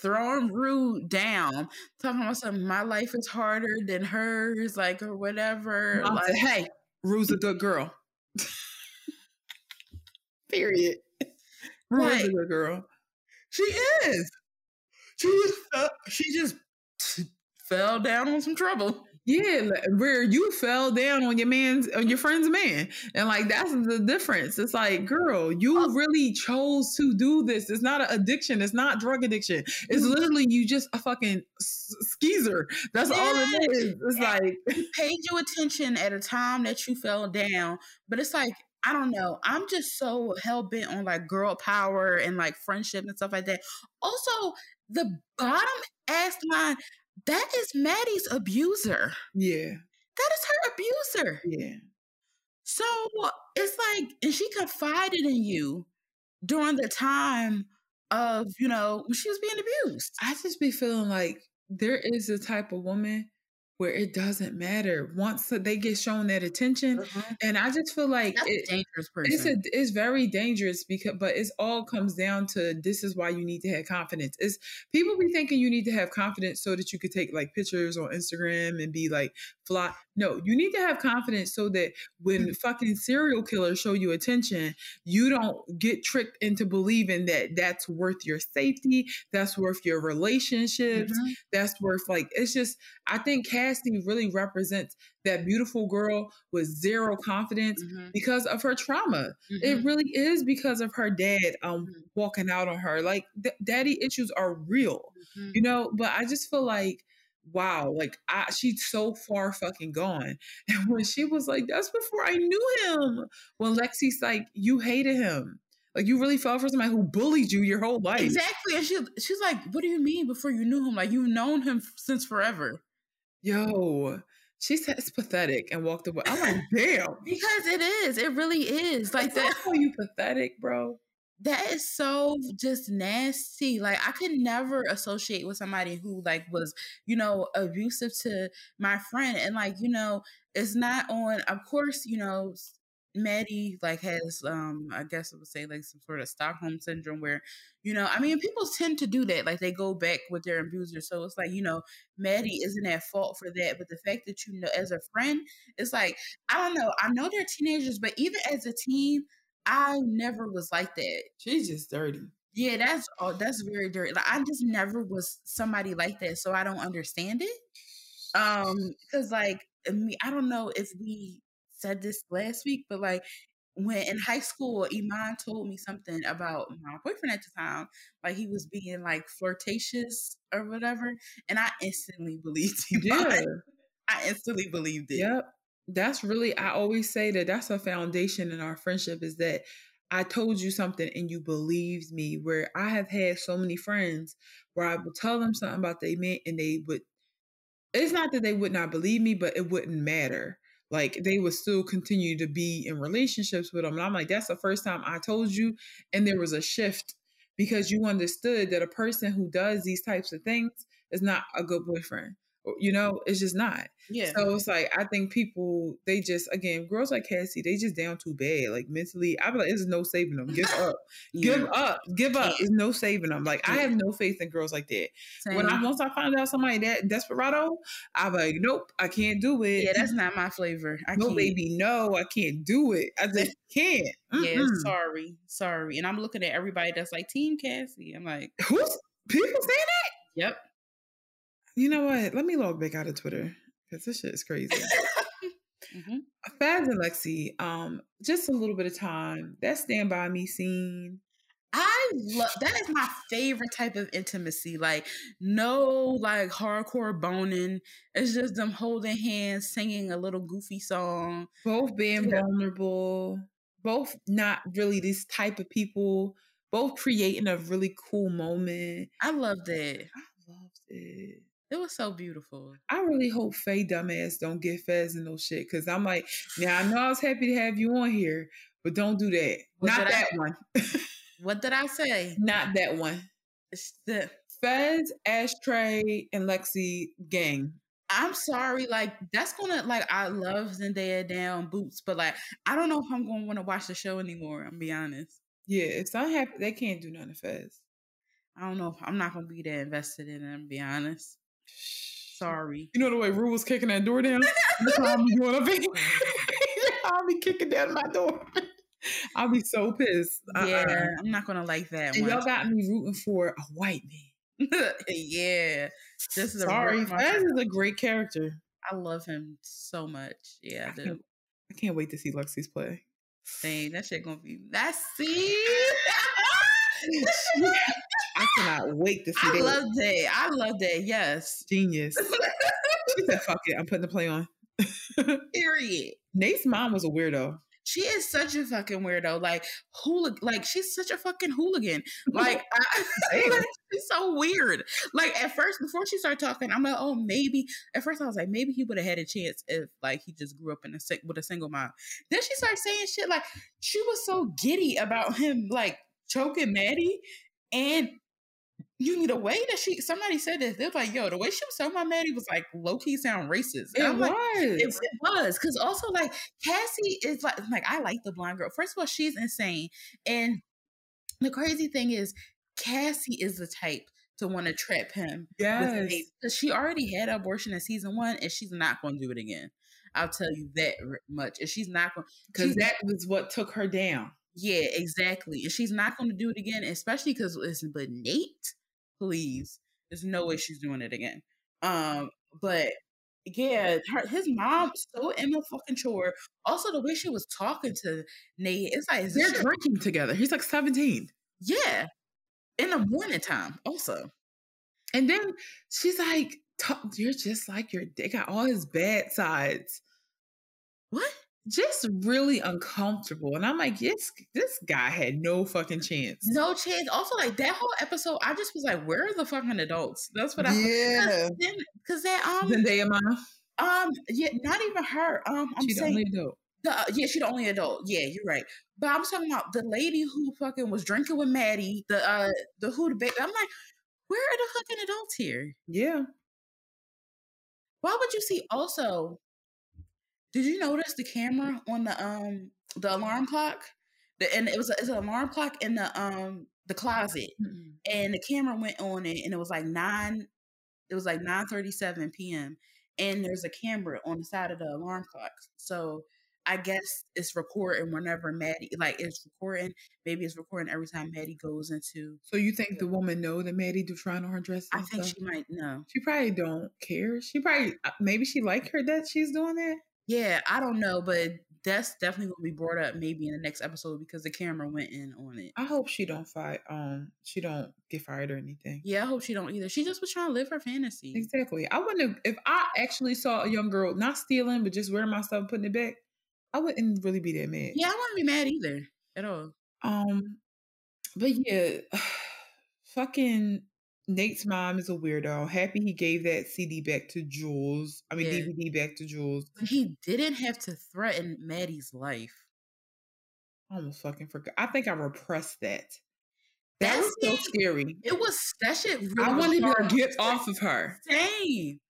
throwing Rue down, talking about something. My life is harder than hers, like or whatever. Mom Like, said, hey, Rue's a good girl. Period. Rue is a good girl. she is. She just fell, she just fell down on some trouble. Yeah, where you fell down on your man's on your friend's man, and like that's the difference. It's like, girl, you Oh. really chose to do this. It's not an addiction. It's not drug addiction. It's Mhm. literally you just a fucking skeezer. That's all it is. It's like, paid you attention at a time that you fell down, but it's like I don't know. I'm just so hell bent on like girl power and like friendship and stuff like that. Also, the bottom ass line that is Maddy's abuser. yeah, That is her abuser. yeah. So it's like, and she confided in you during the time of you know when she was being abused. I just be feeling like there is a type of woman where it doesn't matter once they get shown that attention Mhm. and i just feel like it, a dangerous person. it's a it's very dangerous because but it's all comes down to this is why you need to have confidence it's people be thinking you need to have confidence so that you could take like pictures on instagram and be like fly no you need to have confidence so that when fucking serial killers show you attention you don't get tricked into believing that that's worth your safety that's worth your relationships Mhm. that's worth like it's just i think cassie really represents that beautiful girl with zero confidence Mhm. because of her trauma Mhm. it really is because of her dad um Mhm. walking out on her like th- daddy issues are real Mhm. you know but i just feel like wow like I, she's so far fucking gone and when she was like that's before i knew him when lexi's like you hated him like you really fell for somebody who bullied you your whole life Exactly. And she she's like, What do you mean before you knew him? Like you've known him since forever. Yo she said it's pathetic and walked away i'm like damn Because it is. It really is. Like that why you pathetic bro that is so just nasty. Like I could never associate with somebody who like was, you know, abusive to my friend. And like, you know, it's not on of course, you know, Maddie like has um I guess I would say like some sort of Stockholm syndrome where, you know, I mean people tend to do that. Like they go back with their abuser. So it's like, you know, Maddie isn't at fault for that. But the fact that you know as a friend, it's like, I don't know. I know they're teenagers, but even as a teen, I never was like that. she's just dirty Yeah, that's oh, that's very dirty. Like I just never was somebody like that, so I don't understand it. Um, because like me, I don't know if we said this last week, but like when in high school, Iman told me something about my boyfriend at the time, like he was being like flirtatious or whatever, and I instantly believed Iman. yeah I instantly believed it. Yep. That's really, I always say that that's a foundation in our friendship is that I told you something and you believed me. Where I have had so many friends where I would tell them something about they meant and they would, it's not that they would not believe me, but it wouldn't matter. Like they would still continue to be in relationships with them. And I'm like, that's the first time I told you. And there was a shift because you understood that a person who does these types of things is not a good boyfriend. You know, it's just not. Yeah. So it's like I think people they just again girls like Cassie they just down too bad like mentally I be like there's no saving them give up give up give up Yeah. there's no saving them like I have no faith in girls like that when I once I find out somebody that desperado I'm like nope I can't do it yeah, that's not my flavor. I no can't. baby no I can't do it I just can't Yeah, Mm-mm. sorry, sorry. And I'm looking at everybody that's like Team Cassie. I'm like, who's people saying that yep. You know what let me log back out of Twitter because this shit is crazy. Mhm. Fez and Lexi, um, just a little bit of time. That stand by me scene. I love that is my favorite type of intimacy. Like no like hardcore boning. It's just them holding hands, singing a little goofy song. Both being Yeah. vulnerable, both not really this type of people, both creating a really cool moment. I loved it. I loved it. It was so beautiful. I really hope Faye dumbass don't get Fez and no shit. Cause I'm like, now I know I was happy to have you on here, but don't do that. What Not did I- that one. What did I say? Not that one. It's the- Fez, Ashtray, and Lexi gang. I'm sorry, like that's gonna like I love Zendaya down boots, but like I don't know if I'm gonna want to watch the show anymore. I'm be honest. Yeah, if I'm happy, they can't do nothing to Fez. I don't know. if I'm not gonna be that invested in it. I'm be honest. Sorry. You know the way Rue was kicking that door down? How I'm going up I'll be kicking down my door. I'll be so pissed. Uh-uh. Yeah, I'm not gonna like that And y'all got me rooting for a white man. yeah, this is Sorry, a Fez is a great character. I love him so much. Yeah, I I can't, I can't wait to see Lexi's play. Dang, that shit gonna be messy. I cannot wait to see I love that. I love that. Yes. Genius. She said, fuck it, I'm putting the play on. Period. Nate's mom was a weirdo. She is such a fucking weirdo. Like hooligan. Like she's such a fucking hooligan. Like, I, she's so weird. Like at first, before she started talking, I'm like, oh, maybe. At first, I was like, maybe he would have had a chance if like he just grew up in a si- with a single mom. Then she started saying shit like she was so giddy about him like choking Maddie, and you need a way that she somebody said this. They was like, yo, the way she was talking about Maddie was like low key sound racist. It I'm was. like, it, it was. Cause also like Cassie is like like I like the blonde girl. First of all, she's insane. And the crazy thing is Cassie is the type to want to trap him. yes. Because she already had an abortion in season one and she's not gonna do it again. I'll tell you that much. And she's not gonna Because that was what took her down. yeah, exactly. And she's not going to do it again, especially because listen, but Nate, please, there's no way she's doing it again. Um, but yeah, her, his mom so Emma fucking chore. Also, the way she was talking to Nate, it's like They're drinking together. He's like 17. yeah, in the morning time. Also, And then she's like, You're just like your they got all his bad sides. what? Just really uncomfortable. And I'm like, yes, this guy had no fucking chance. No chance. Also, like that whole episode, I just was like, where are the fucking adults? That's what I. Yeah. Because that um Zendaya mama. um yeah, not even her. Um, I'm She's the saying only adult. The, uh, yeah, she the only adult. Yeah, you're right. But I'm talking about the lady who fucking was drinking with Maddie. The uh, the who the baby. I'm like, where are the fucking adults here? Yeah. Why would you see? Also, did you notice the camera on the um the alarm clock? The and it was a, it's an alarm clock in the um the closet, and the camera went on it, and it was like nine. It was like nine thirty seven p.m. And there's a camera on the side of the alarm clock, so I guess it's recording whenever Maddie like it's recording. Maybe it's recording every time Maddie goes into. So you think the woman know that Maddie do trying on her dress? I think stuff? she might know. She probably don't care. She probably uh, maybe she like her that she's doing that. Yeah, I don't know, but that's definitely going to be brought up maybe in the next episode because the camera went in on it. I hope she don't fight. Um, she don't get fired or anything. Yeah, I hope she don't either. She just was trying to live her fantasy. Exactly. I wouldn't have, if I actually saw a young girl not stealing but just wearing my stuff and putting it back. I wouldn't really be that mad. Yeah, I wouldn't be mad either at all. Um, but yeah, fucking Nate's mom is a weirdo. Happy he gave that CD back to Jules. I mean Yeah. DVD back to Jules. But he didn't have to threaten Maddie's life. I almost fucking forgot. I think I repressed that. That That was so scary. It was that shit. Really I wanted to get off of her. Same.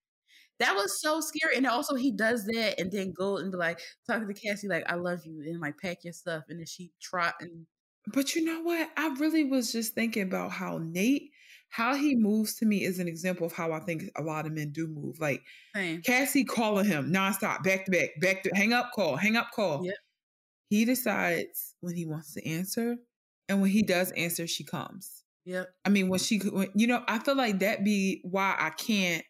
That was so scary. And also he does that and then go and be like talking to Cassie like I love you and like pack your stuff and then she trot and But you know what? I really was just thinking about how Nate, how he moves to me is an example of how I think a lot of men do move. Like same. Cassie calling him nonstop, back to back, back to hang up, call, hang up, call. Yep. He decides when he wants to answer, and when he does answer, she comes. Yep. I mean, when she, when, you know, I feel like that be why I can't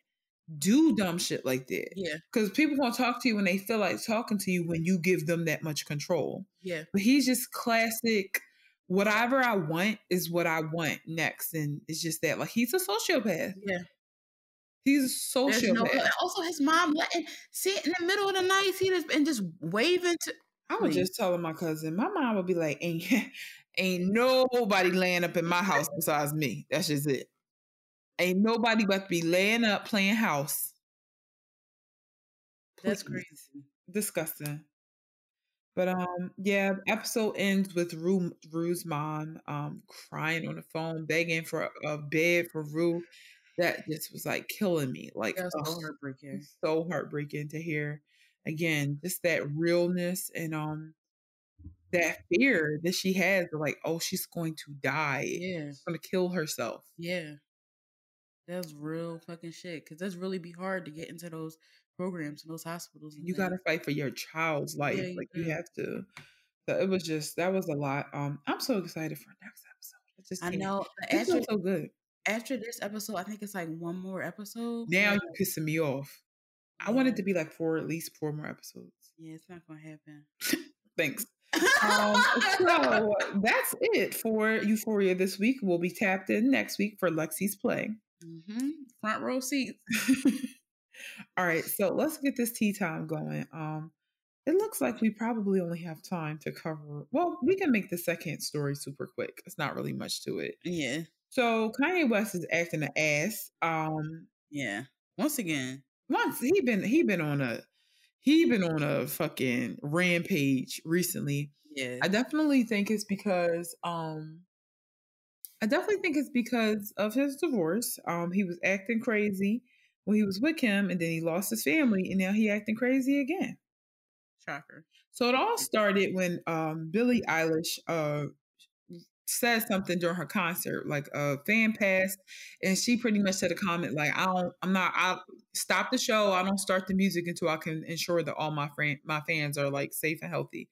do dumb shit like that. Yeah. Because people gonna talk to you when they feel like talking to you when you give them that much control. Yeah. But he's just classic. Whatever I want is what I want next, and it's just that like he's a sociopath. Yeah. He's a There's no, sociopath. also his mom letting sit in the middle of the night, see this and just waving to I was just telling my cousin, my mom would be like, "Ain't ain't nobody laying up in my house besides me. That's just it. Ain't nobody about to be laying up playing house. That's crazy. disgusting. But um, yeah, episode ends with Rue, Rue's mom um crying on the phone, begging for a, a bed for Rue. That just was like killing me. Like That's so heartbreaking. so heartbreaking to hear. Again, just that realness and um that fear that she has, like, oh, she's going to die. Yeah. She's gonna kill herself. Yeah. That's real fucking shit. Cause that's really be hard to get into those programs in those hospitals. and You gotta fight for your child's life. Yeah, like you have to. So it was just that was a lot. Um, I'm so excited for next episode. I just I know. but It After so good. after this episode, I think it's like one more episode. Now Yeah. you're pissing me off. I want it to be like four, at least four more episodes. Yeah, it's not gonna happen. Thanks. Um, so that's it for Euphoria this week. We'll be tapped in next week for Lexi's play. hmm Front row seats. All right, so let's get this tea time going. Um, it looks like we probably only have time to cover. Well, we can make the second story super quick. It's not really much to it. Yeah. So Kanye West is acting an ass. Um, Yeah. Once again. once he been he been on a he been on a fucking rampage recently. Yeah. I definitely think it's because um I definitely think it's because of his divorce. Um, he was acting crazy when he was with Kim, and then he lost his family, and now he acting crazy again. Shocker. So it all started when um, Billie Eilish uh, said something during her concert, like a fan passed, and she pretty much said a comment like, "I don't, I'm not, I stop the show. I don't start the music until I can ensure that all my friend, my fans are like safe and healthy."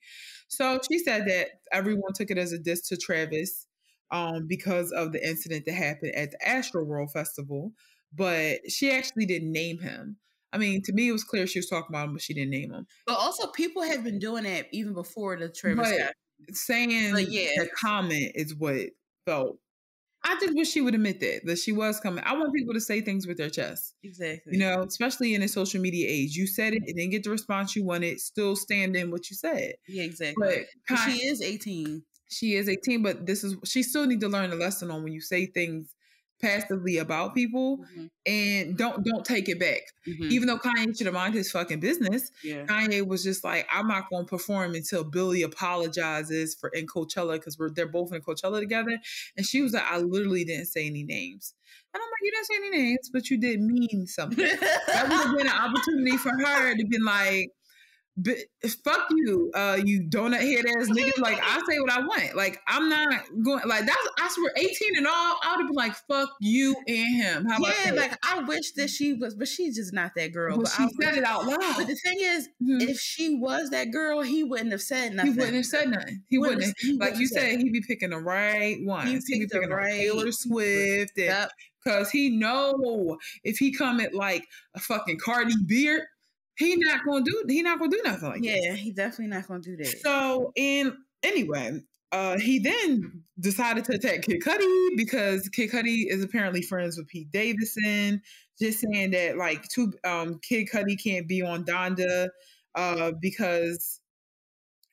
So she said that everyone took it as a diss to Travis um, because of the incident that happened at the Astroworld Festival, but she actually didn't name him. I mean, to me, it was clear she was talking about him, but she didn't name him. But also, people have been doing that even before the Travis. But saying But yeah. the comment is what felt. I just wish she would admit that that she was coming. I want people to say things with their chest, exactly. you know, especially in a social media age. You said it, and didn't get the response you wanted. Still stand in what you said. Yeah, exactly. But she is 18. she is 18 but this is she still need to learn a lesson on when you say things passively about people Mhm, and don't don't take it back. Mhm. even though kanye should have mind his fucking business yeah. kanye was just like i'm not going to perform until billie apologizes for in coachella because we're they're both in coachella together. And she was like i literally didn't say any names. And i'm like you didn't say any names but you did mean something. That would have been an opportunity for her to be like, "Bi- fuck you, uh, you donut head ass nigga. Like I say what I want. Like I'm not going. Like that's I swear, 18 and all. I would have been like, fuck you and him. How yeah, like I wish that she was, but she's just not that girl. Well, but she I said it out loud. But the thing is, Mhm. if she was that girl, he wouldn't have said nothing. He wouldn't have said nothing. He wouldn't. have. he Like wouldn't you said, he'd be picking the right ones. He'd be picked the picking the right- Taylor Swift, and Yep. Cause he know if he come at like a fucking Cardi beard, he not gonna do he not gonna do nothing like that. Yeah, he definitely not gonna do that. So and anyway, uh he then decided to attack Kid Cudi because Kid Cudi is apparently friends with Pete Davidson, just saying that like two um Kid Cudi can't be on Donda uh because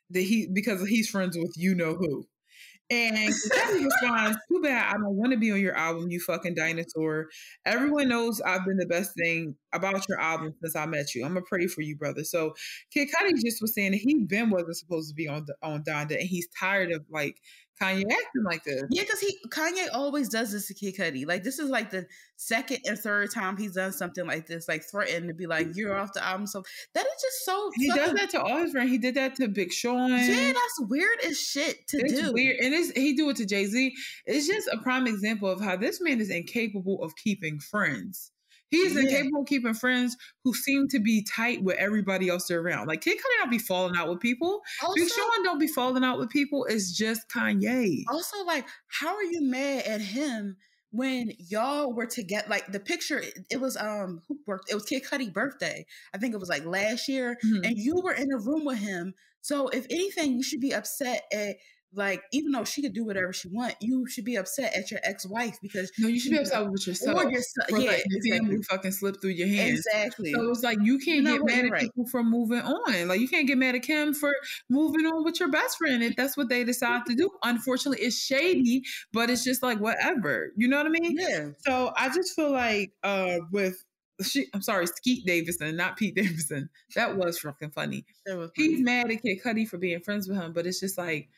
the he because he's friends with you know who. And Kid Cudi responds, Too bad I don't want to be on your album, you fucking dinosaur. Everyone knows I've been the best thing about your album since I met you. I'm gonna pray for you, brother. So Kid just was saying that he Ben wasn't supposed to be on on Donda, and he's tired of like Kanye acting like this. Yeah, because he Kanye always does this to Kid Cudi. Like this is like the second and third time he's done something like this, like threatened to be like, "You're off the album." So that is just so. He does that to all his friends. He did that to Big Sean. Yeah, that's weird as shit to it's do. weird, and it's, he do it to Jay Z. It's just a prime example of how this man is incapable of keeping friends. He is Yeah. incapable of keeping friends who seem to be tight with everybody else around. Like Kid Cudi don't be falling out with people. Big Also, Sean don't be falling out with people. It's just Kanye. also, like, how are you mad at him when y'all were together? Like the picture, it, it was um who birth? It was Kid Cudi birthday. I think it was like last year, Mhm. and you were in a room with him. So if anything, you should be upset at like even though she could do whatever she want, you should be upset at your ex wife because No, you should be you upset with yourself. or your son. for Yeah, family exactly. fucking slip through your hands. Exactly. So it's like you can't know get mad at right. people for moving on. Like you can't get mad at Kim for moving on with your best friend if that's what they decide to do. Unfortunately, it's shady, but it's just like whatever. You know what I mean? yeah. So I just feel like uh with she, I'm sorry, Skeet Davidson, not Pete Davidson. That was fucking funny. Was He's mad at Kid Cudi for being friends with him, but it's just like,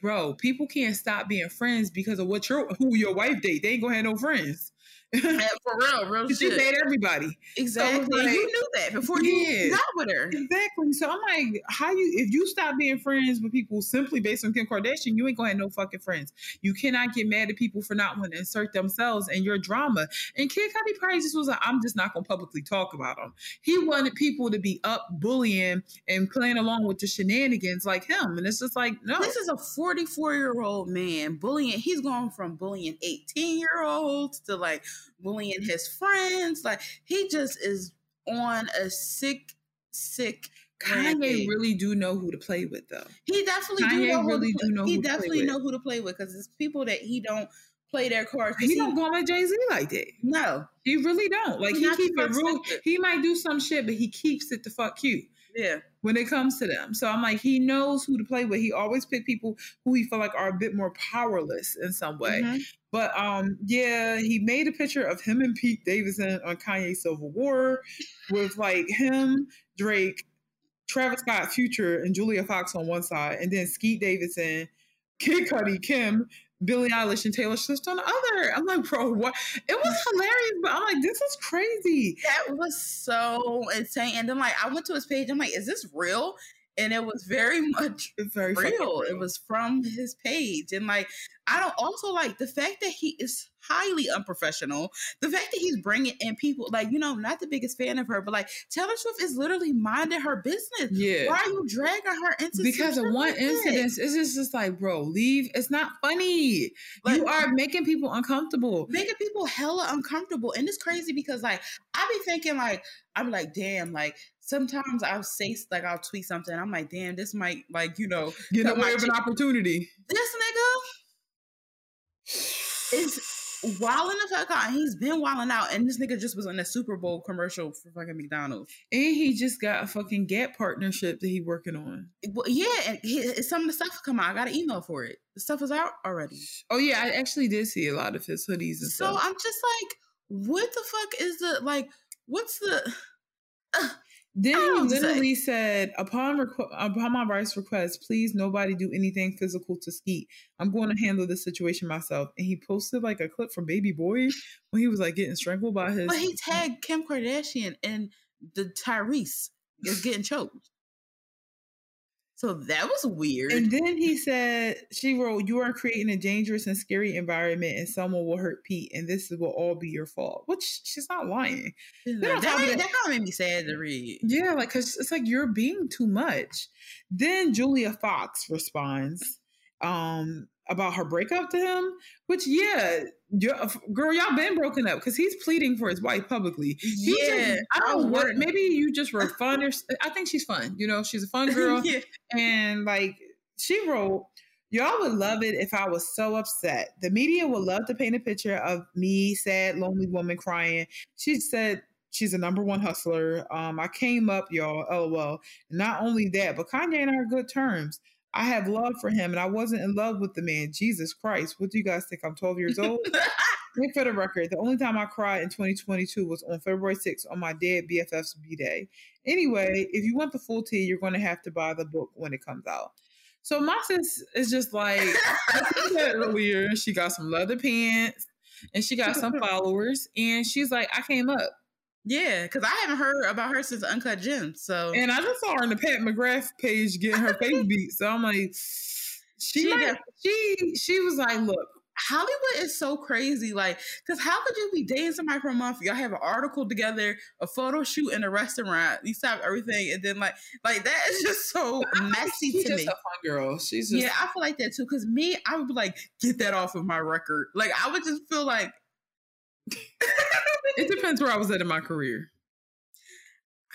bro, people can't stop being friends because of what your who your wife date. They ain't gonna have no friends. Yeah, for real, real She shit. made everybody. Exactly. like- you knew that before you Yeah. got with her. Exactly. So I'm like, how you if you stop being friends with people simply based on Kim Kardashian, you ain't gonna have no fucking friends. You cannot get mad at people for not wanting to insert themselves in your drama. And Kid Cudi probably just was like, I'm just not gonna publicly talk about him. He wanted people to be up bullying and playing along with the shenanigans like him. And it's just like, no. This is a 44 year old man bullying. He's going from bullying 18 year olds to like bullying his friends. Like he just is on a sick, sick. Kanye really do know who to play with though. He definitely do Kanye know really who to, do know He who to play definitely with. know who to play with because it's people that he don't play their cards. He don't go with Jay Z like that. No, He really don't. Like He he keep it real. He might do some shit, but he keeps it the fuck cute. Yeah, when it comes to them. So I'm like, he knows who to play with. He always pick people who he feel like are a bit more powerless in some way. Mhm. But um, yeah, he made a picture of him and Pete Davidson on Kanye Civil War with like him, Drake, Travis Scott, Future, and Julia Fox on one side, and then Skeet Davidson, Kid Cudi, Kim, Billie Eilish and Taylor Swift on the other. I'm like, bro, what? It was hilarious, but I'm like, this is crazy. That was so insane. And then like I went to his page. I'm like, is this real? And it was very much It's very real. real. It was from his page. And like, I don't also like the fact that he is highly unprofessional. The fact that he's bringing in people, like, you know, not the biggest fan of her, but like Taylor Swift is literally minding her business. Yeah. Why are you dragging her into because of one like incident, it's just, just like, bro, leave. It's not funny. Like- you are making people uncomfortable. making people hella uncomfortable. And it's crazy because like I be thinking like I'm like, damn, like sometimes I'll say like I'll tweet something. I'm like, damn, this might like, you know, Get cut my away with an opportunity. this nigga is wilding the fuck out. He's been wilding out. And this nigga just was in a Super Bowl commercial for fucking McDonald's. And he just got a fucking Gap partnership that he working on. Well, yeah, and he, some of the stuff come out. I got an email for it. The stuff is out already. Oh yeah, I actually did see a lot of his hoodies and So stuff. So I'm just like, what the fuck is the like? What's the? Then just literally said, upon requ- upon my wife's request, please nobody do anything physical to Skeet. I'm going to handle this situation myself. And he posted like a clip from Baby Boy when he was like getting strangled by his. But he tagged Kim Kardashian and the Tyrese is getting choked. So that was weird. and then he said, she wrote, You are creating a dangerous and scary environment, and someone will hurt Pete, and this will all be your fault. Which she's not lying. that, then on top of that, that- kind of made me sad to read. Yeah, like, cause it's like you're being too much. Then Julia Fox responds um about her breakup to him, which yeah, girl, y'all been broken up because he's pleading for his wife publicly. He Yeah, I I don't know what. Maybe you just were fun, or I think she's fun. You know, she's a fun girl, yeah. and like she wrote. Y'all would love it if I was so upset. The media would love to paint a picture of me, sad, lonely woman crying. She said she's a number one hustler. Um, I came up, y'all, lol. Not only that, but Kanye and I are good terms. I have love for him, and I wasn't in love with the man. Jesus Christ, what do you guys think? I'm 12 years old. And for the record, the only time I cried in 2022 was on February 6th on my dead BFF's B Day. Anyway, if you want the full tea, you're going to have to buy the book when it comes out. So my sis is just like earlier, she got some leather pants and she got some followers, and she's like, I came up. Yeah, because I haven't heard about her since Uncut Gems. So And I just saw her on the Pat McGrath page getting her face beat. So I'm like, she She might- she she was like, look, Hollywood is so crazy. Like, because how could you be dating somebody for a month? Y'all have an article together, a photo shoot in a restaurant. You stop everything, and then like, like that is just so messy to just me. a fun girl. She's just Yeah, I feel like that too. Because me, I would be like, get that off of my record. Like, I would just feel like, it depends where I was at in my career.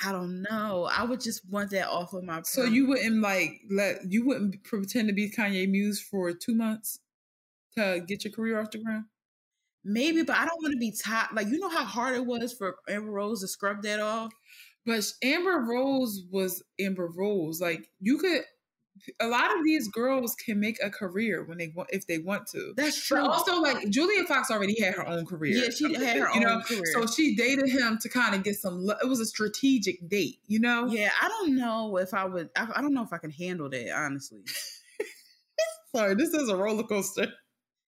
I don't know. I would just want that off of my. So you wouldn't like let you wouldn't pretend to be Kanye Muse for two months to get your career off the ground. maybe, but I don't want to be tied. Like, you know how hard it was for Amber Rose to scrub that off. But Amber Rose was Amber Rose. Like you could, a lot of these girls can make a career when they want if they want to. That's true. But also, like Julia Fox already had her own career. yeah, she had her you own know. career. So she dated him to kind of get some. lo- It was a strategic date, you know. yeah, I don't know if I would. I, I don't know if I can handle that. Honestly, Sorry, this is a roller coaster.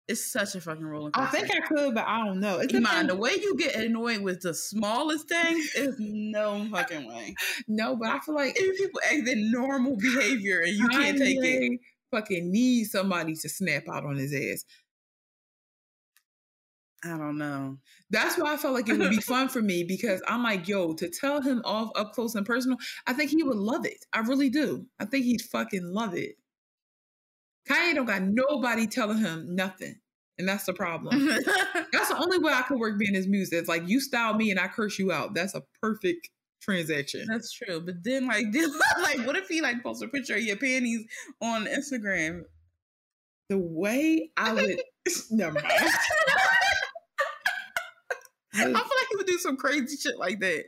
It's such a fucking roller I think I could, but I don't know. It Iman, the way you get annoyed with the smallest things is no fucking way. no, but I feel like If people act in normal behavior and you can't take it, Fucking need somebody to snap out on his ass. I don't know. That's why I felt like it would be fun for me because I'm like, yo, to tell him off up close and personal, I think he would love it. I really do. I think he'd fucking love it. Kanye don't got nobody telling him nothing. And that's the problem. that's the only way I could work being his muse. It's like you style me and I curse you out. That's a perfect transaction. That's true. But then, like, then, like, what if he like posts a picture of your panties on Instagram? The way I would never mind. I feel like he would do some crazy shit like that.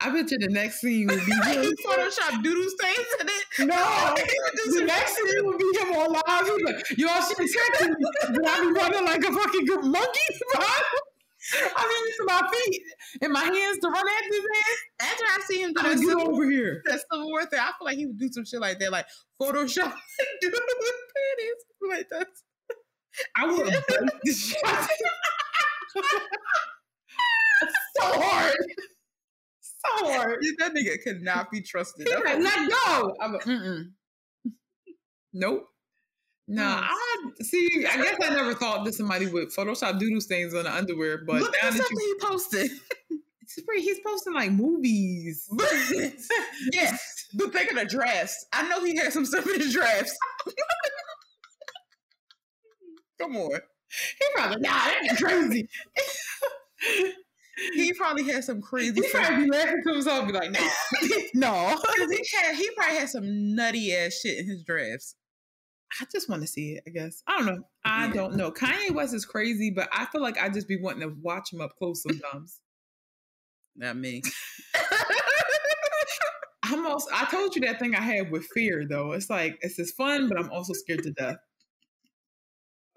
I bet you the next scene would be him. he Photoshop doodle stains in it. No, He would do the next scene would be him on live. He's like, y'all should texting me. But I be running like a fucking monkey. I mean, using my feet and my hands to run after his ass. After I see him do that Civil, over here. that Civil War thing, I feel like he would do some shit like that, like Photoshop doodle panties like that. I would have bite the shit. so hard. That nigga could not be trusted. He That's like, let go. I'm like, mm-mm. Nope. No, Mm. I see. I guess I never thought that somebody would Photoshop doodle stains on the underwear, but Look at something you, he posted. he's posting like movies. yes, but think of the drafts. I know he had some stuff in his drafts. Come on. He probably, nah, that ain't crazy. He probably had some crazy He probably be laughing to himself, be like, no, no. he had he probably had some nutty ass shit in his drafts. I just want to see it. I guess I don't know. I don't know. Kanye West is crazy, but I feel like I just be wanting to watch him up close sometimes. Not me. I'm also. I told you that thing I had with fear, though. It's like it's just fun, but I'm also scared to death.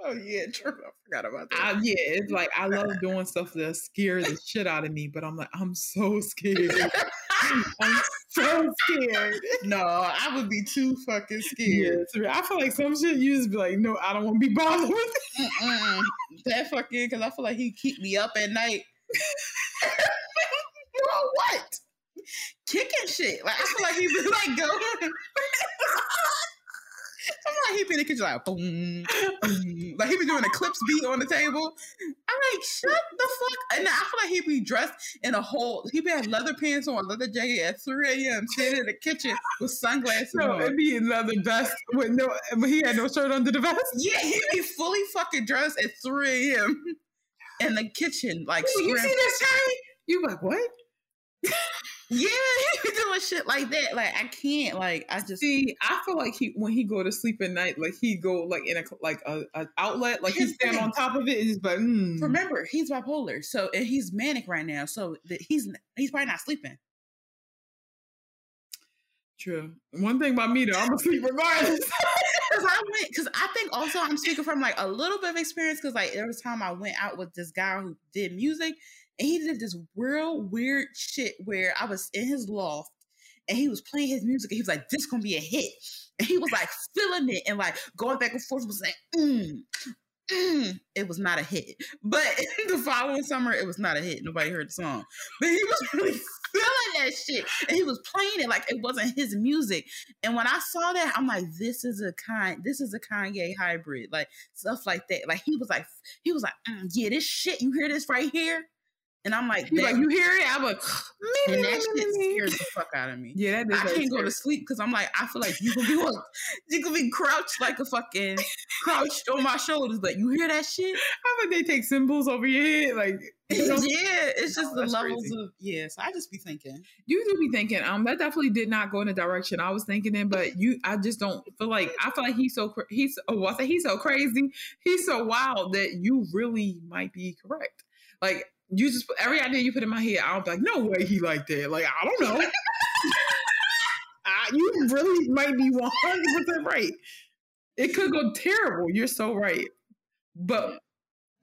Oh yeah, true. I forgot about that. I, yeah, it's like I love doing stuff that scare the shit out of me, but I'm like I'm so scared. I'm so scared. no, I would be too fucking scared. real. I feel like some shit you just be like, no, I don't want to be bothered with. That fucking because I feel like he keep me up at night. What? Kicking shit. Like I feel like he be like going. I'm like he be in the kitchen like boom, boom. like he be doing a clips beat on the table. I'm like, shut the fuck. And I feel like he be dressed in a whole. He be had leather pants on, leather jacket at 3 a.m. sitting in the kitchen with sunglasses No, on. it'd be another vest with no, but he had no shirt under the vest. Yeah, he be fully fucking dressed at 3 a.m. in the kitchen, like you see this guy? You like what? Yeah, he be doing shit like that. Like I can't. Like I just See, I feel like he when he go to sleep at night, like he go like in a like a, a outlet, like he His stand on top of it and just like mm. remember he's bipolar, so and he's manic right now. So that he's he's probably not sleeping. True. One thing about me though, I'm asleep regardless. Because I went, because I think also I'm speaking from like a little bit of experience. Because like every time I went out with this guy who did music, and he did this real weird shit where I was in his loft and he was playing his music, and he was like, "This gonna be a hit," and he was like feeling it and like going back and forth, was like, mm, mm. It was not a hit, but the following summer it was not a hit. Nobody heard the song, but he was really feeling that shit, and he was playing it like it wasn't his music. And when I saw that, I'm like, this is a kind, this is a Kanye hybrid, like stuff like that. Like he was like, he was like, mm, yeah, this shit, you hear this right here? And I'm like, You like you hear it? I'm like, me, and that shit scares the fuck out of me. Yeah, that is I can't go to sleep because I'm like, I feel like you gonna be what? You gonna be crouched like a fucking crouched on my shoulders, but you hear that shit? How about they take symbols over your head? Like you know, yeah, it's just Oh, the levels crazy. of yeah. So I just be thinking, you do be thinking, um, that definitely did not go in the direction I was thinking in, but you, I just don't feel like I feel like he's so cra- he's oh, I say he's so crazy, he's so wild that you really might be correct. Like you just every idea you put in my head, I'll be like, no way he like that. Like I don't know. I, you really might be one hundred percent right. It could go terrible. You're so right, but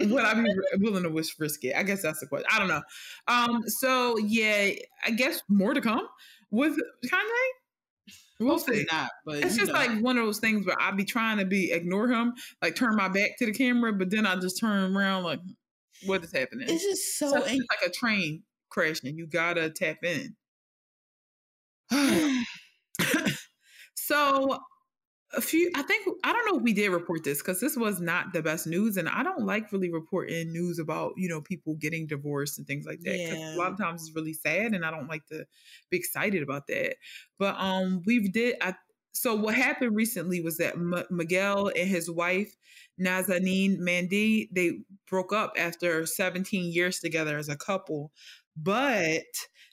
would I be willing to wish risk it? I guess that's the question. I don't know. Um, so yeah, I guess more to come with Kanye. We'll hopefully see. not, but It's just know. like one of those things where I'd be trying to be ignore him, like turn my back to the camera, but then I just turn around like, what is happening? it's just so. So it's like a train crashing. You gotta tap in. so a few i think i don't know if we did report this because this was not the best news and i don't like really reporting news about you know people getting divorced and things like that Yeah. a lot of times it's really sad and i don't like to be excited about that but um we did i so what happened recently was that M- miguel and his wife nazanin mandi they broke up after 17 years together as a couple but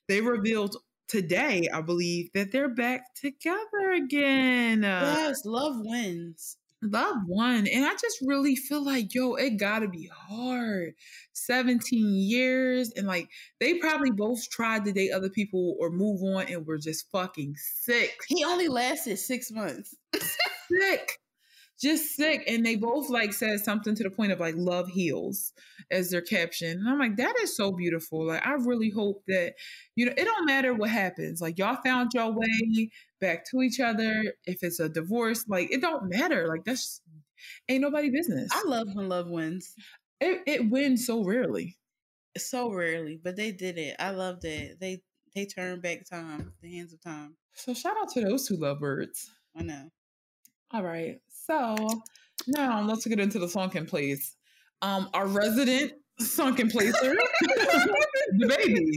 they revealed today, I believe, that they're back together again. Yes, love wins. Love one. And I just really feel like, yo, it gotta be hard. 17 years. And like, they probably both tried to date other people or move on and were just fucking sick. He only lasted six months. Sick. Just sick. And they both like said something to the point of like, love heals as their caption. And I'm like, that is so beautiful. Like, I really hope that, you know, it don't matter what happens. Like, y'all found your way back to each other. If it's a divorce, like, it don't matter. Like, that's Ain't nobody business. I love when love wins. It, it wins so rarely. So rarely, but they did it. I loved it. They they turned back time, the hands of time. So shout out to those two lovebirds. I know. All right. So now let's get into the sunken place. Um, our resident sunken placer, DaBaby.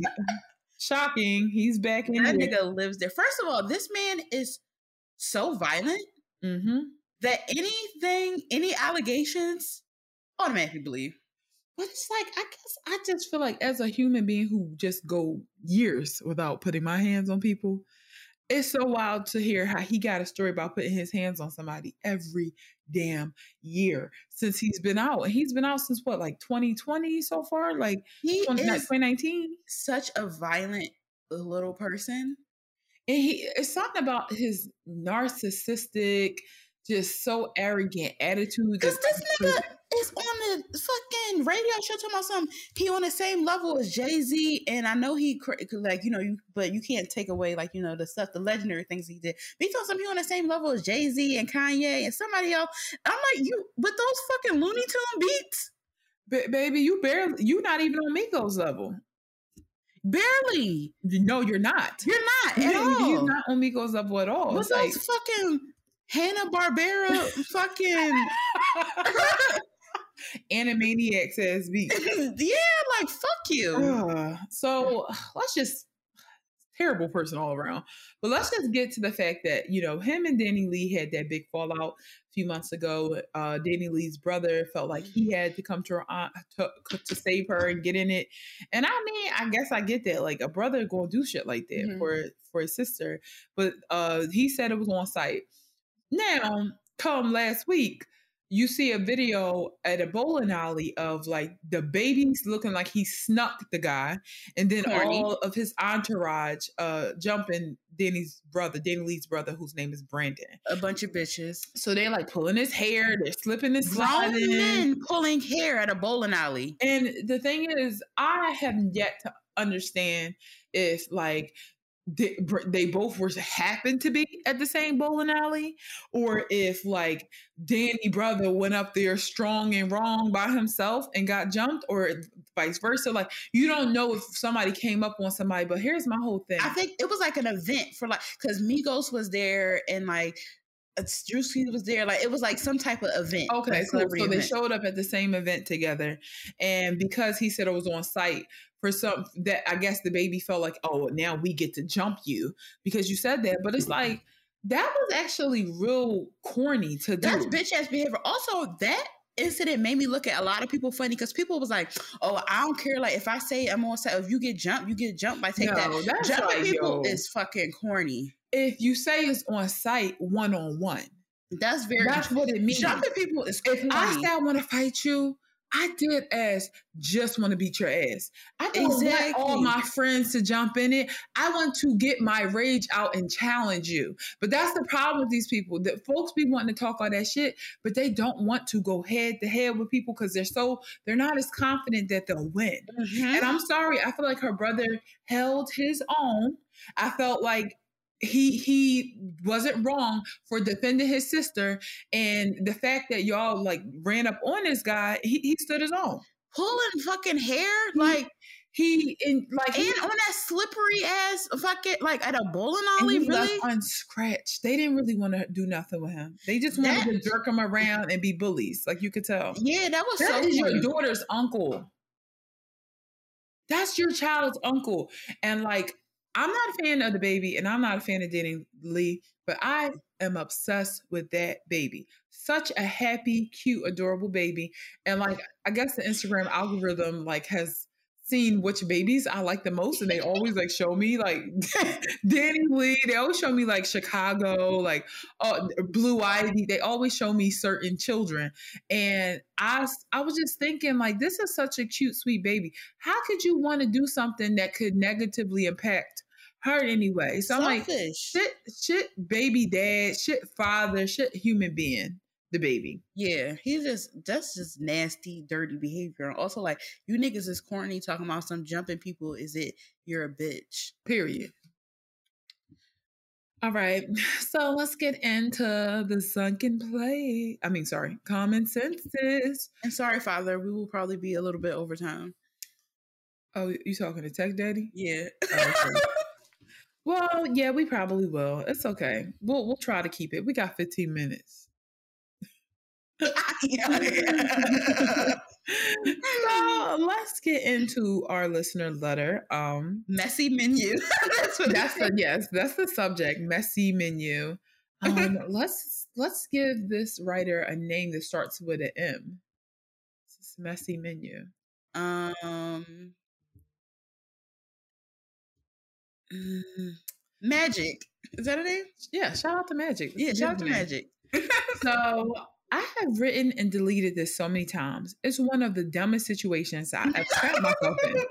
Shocking. He's back in. That here. nigga lives there. First of all, this man is so violent Mm-hmm. that anything, any allegations, automatically believe. But it's like I guess I just feel like as a human being who just go years without putting my hands on people, it's so wild to hear how he got a story about putting his hands on somebody every damn year since he's been out. He's been out since what, like 2020 so far? Like He 20, is 2019? such a violent little person. And he it's something about his narcissistic, just so arrogant attitude. Because this nigga is on the fucking radio show talking about something. He on the same level as Jay Z, and I know he like you know you, but you can't take away like you know the stuff, the legendary things he did. But he told some he on the same level as Jay Z and Kanye and somebody else. I'm like you with those fucking Looney Tune beats, Ba- baby, you barely you not even on Migos level. barely. No, you're not. You're not at You- all. You're not on Migos level at all. With It's those like, fucking Hanna Barbera fucking Animaniacs ass beat. yeah, like fuck you. Ugh. so let's just terrible person all around. But let's just get to the fact that you know him and DaniLeigh had that big fallout a few months ago. Uh, DaniLeigh's brother felt like he had to come to her aunt to, to save her and get in it. And I mean, I guess I get that. Like a brother gonna do shit like that Mhm. for for his sister. But uh, he said it was on site. Now, come last week, you see a video at a bowling alley of like DaBaby's looking like he snuck the guy, and then Corny. all of his entourage uh jumping Danny's brother, DaniLeigh's brother, whose name is Brandon. A bunch of bitches. So they're like pulling his hair, they're slipping and Grown men pulling hair at a bowling alley. And the thing is, I have yet to understand if like they, they both were happened to be at the same bowling alley, or if like Danny brother went up there strong and wrong by himself and got jumped, or vice versa. Like you don't know if somebody came up on somebody. But here's my whole thing. I think it was like an event for like because Migos was there and like Drewski was there. Like it was like some type of event. Okay, like cool. So they showed up at the same event together, and because he said it was on site for some that I guess DaBaby felt like, oh, now we get to jump you because you said that. But it's like that was actually real corny to do. That's bitch ass behavior. Also, that incident made me look at a lot of people funny because people was like, "Oh, I don't care. Like if I say I'm on site, if you get jumped, you get jumped. By take No, that. Jumping like, people yo. is fucking corny. If you say it's on site one on one, That's very. that's what it means. Jumping people is If corny. I say I want to fight you, I did as just want to beat your ass. I don't want all my friends to jump in it. I want to get my rage out and challenge you. But that's the problem with these people. That folks be wanting to talk all that shit, but they don't want to go head to head with people because they're so they're not as confident that they'll win. Mhm. And I'm sorry, I feel like her brother held his own. I felt like he he wasn't wrong for defending his sister and the fact that y'all like ran up on this guy he, he stood his own pulling fucking hair like he and like he, and on that slippery ass fucking like at a bowling alley. he Really? unscratched they didn't really want to do nothing with him they just wanted That- to jerk him around and be bullies like you could tell Yeah, that was That so. is your daughter's uncle. That's your child's uncle. And like, I'm not a fan of DaBaby, and I'm not a fan of Danny Lee, but I am obsessed with that baby. Such a happy, cute, adorable baby. And like, I guess the Instagram algorithm like has seen which babies I like the most, and they always like show me like DaniLeigh. They always show me like Chicago, like uh, Blue Ivy. They always show me certain children, and I I was just thinking like this is such a cute, sweet baby. How could you want to do something that could negatively impact her anyway? So I'm like, shit, shit, baby dad, shit, father, shit, human being, DaBaby. Yeah, he's just that's just nasty, dirty behavior. And also, like you niggas is corny talking about some jumping people. Is it you're a bitch? Period. All right. So let's get into the sunken play. I mean, sorry, common senses. And sorry, Father, we will probably be a little bit over time. Oh, you talking to Tech Daddy? Yeah. Oh, okay. well, yeah, we probably will. It's okay. We'll we'll try to keep it. We got 15 minutes. so let's get into our listener letter. Um messy menu. that's what that's the yes, that's the subject. Messy menu. Um let's let's give this writer a name that starts with an M. It's messy menu. Um mm, Magic. Is that a name? Yeah, shout out to Magic. That's yeah, shout out to Magic. so I have written and deleted this so many times. It's one of the dumbest situations I have ever trapped myself in.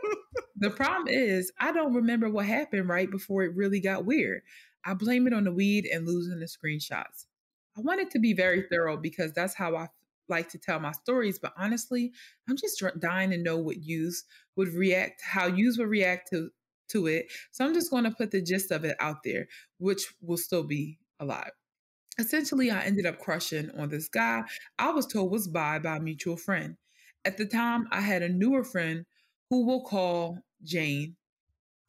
The problem is, I don't remember what happened right before it really got weird. I blame it on the weed and losing the screenshots. I wanted to be very thorough because that's how I like to tell my stories, but honestly, I'm just dying to know what yous would react, how yous would react to to it. So I'm just going to put the gist of it out there, which will still be a alive essentially I ended up crushing on this guy I was told was bi by a mutual friend. At the time, I had a newer friend who we'll call Jane,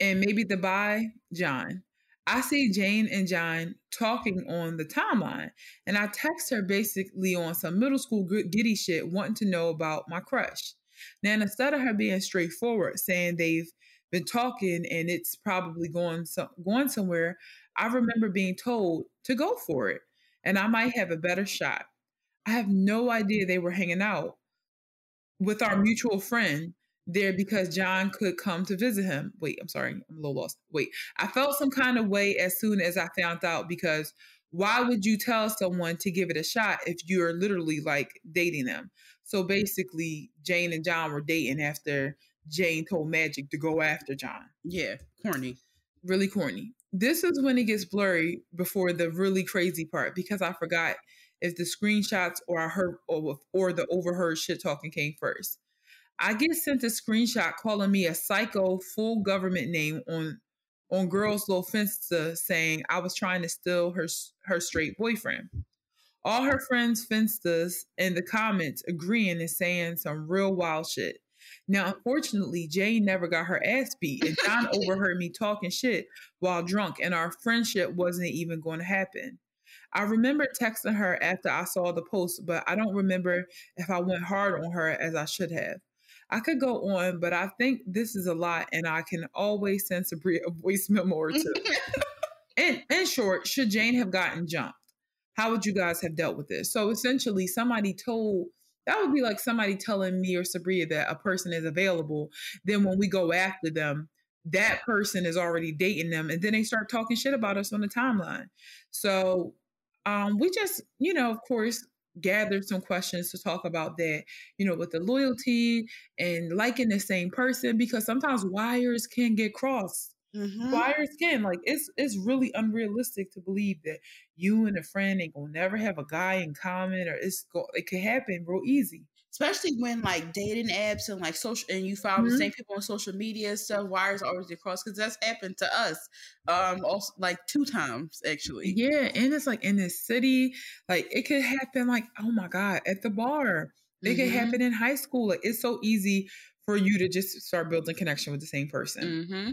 and maybe the bi John. I see Jane and John talking on the timeline, and I text her basically on some middle school giddy shit, wanting to know about my crush. Now, instead of her being straightforward, saying they've been talking and it's probably going so, going somewhere, I remember being told to go for it and I might have a better shot. I have no idea they were hanging out with our mutual friend there because John could come to visit him. Wait, I'm sorry, I'm a little lost. Wait, I felt some kind of way as soon as I found out because why would you tell someone to give it a shot if you're literally like dating them? So basically, Jane and John were dating after Jane told Magic to go after John. Yeah, corny. Really corny this is when it gets blurry before the really crazy part because I forgot if the screenshots or I heard or, or the overheard shit talking came first. I get sent a screenshot calling me a psycho full government name on on girls little Finsta saying I was trying to steal her her straight boyfriend. All her friends Finstas in the comments agreeing and saying some real wild shit. Now, unfortunately, Jane never got her ass beat, and John overheard me talking shit while drunk, and our friendship wasn't even going to happen. I remember texting her after I saw the post, but I don't remember if I went hard on her as I should have. I could go on, but I think this is a lot, and I can always send Sabria a voice memo or two. in, in short, should Jane have gotten jumped? How would you guys have dealt with this? So essentially, somebody told that would be like somebody telling me or Sabria that a person is available. Then when we go after them, that person is already dating them, and then they start talking shit about us on the timeline. So um, we just, you know, of course, gathered some questions to talk about that, you know, with the loyalty and liking the same person, because sometimes wires can get crossed. Mm-hmm. Can like it's it's really unrealistic to believe that you and a friend ain't gonna never have a guy in common, or it's go it could happen real easy. Especially when like dating apps and like social, and you found mm-hmm. the same people on social media stuff. Wires always get crossed because that's happened to us, um, also like two times actually. Yeah, and it's like in this city, like it could happen. Like oh my god, at the bar. It mm-hmm. could happen in high school. Like it's so easy for you to just start building connection with the same person. Mm-hmm.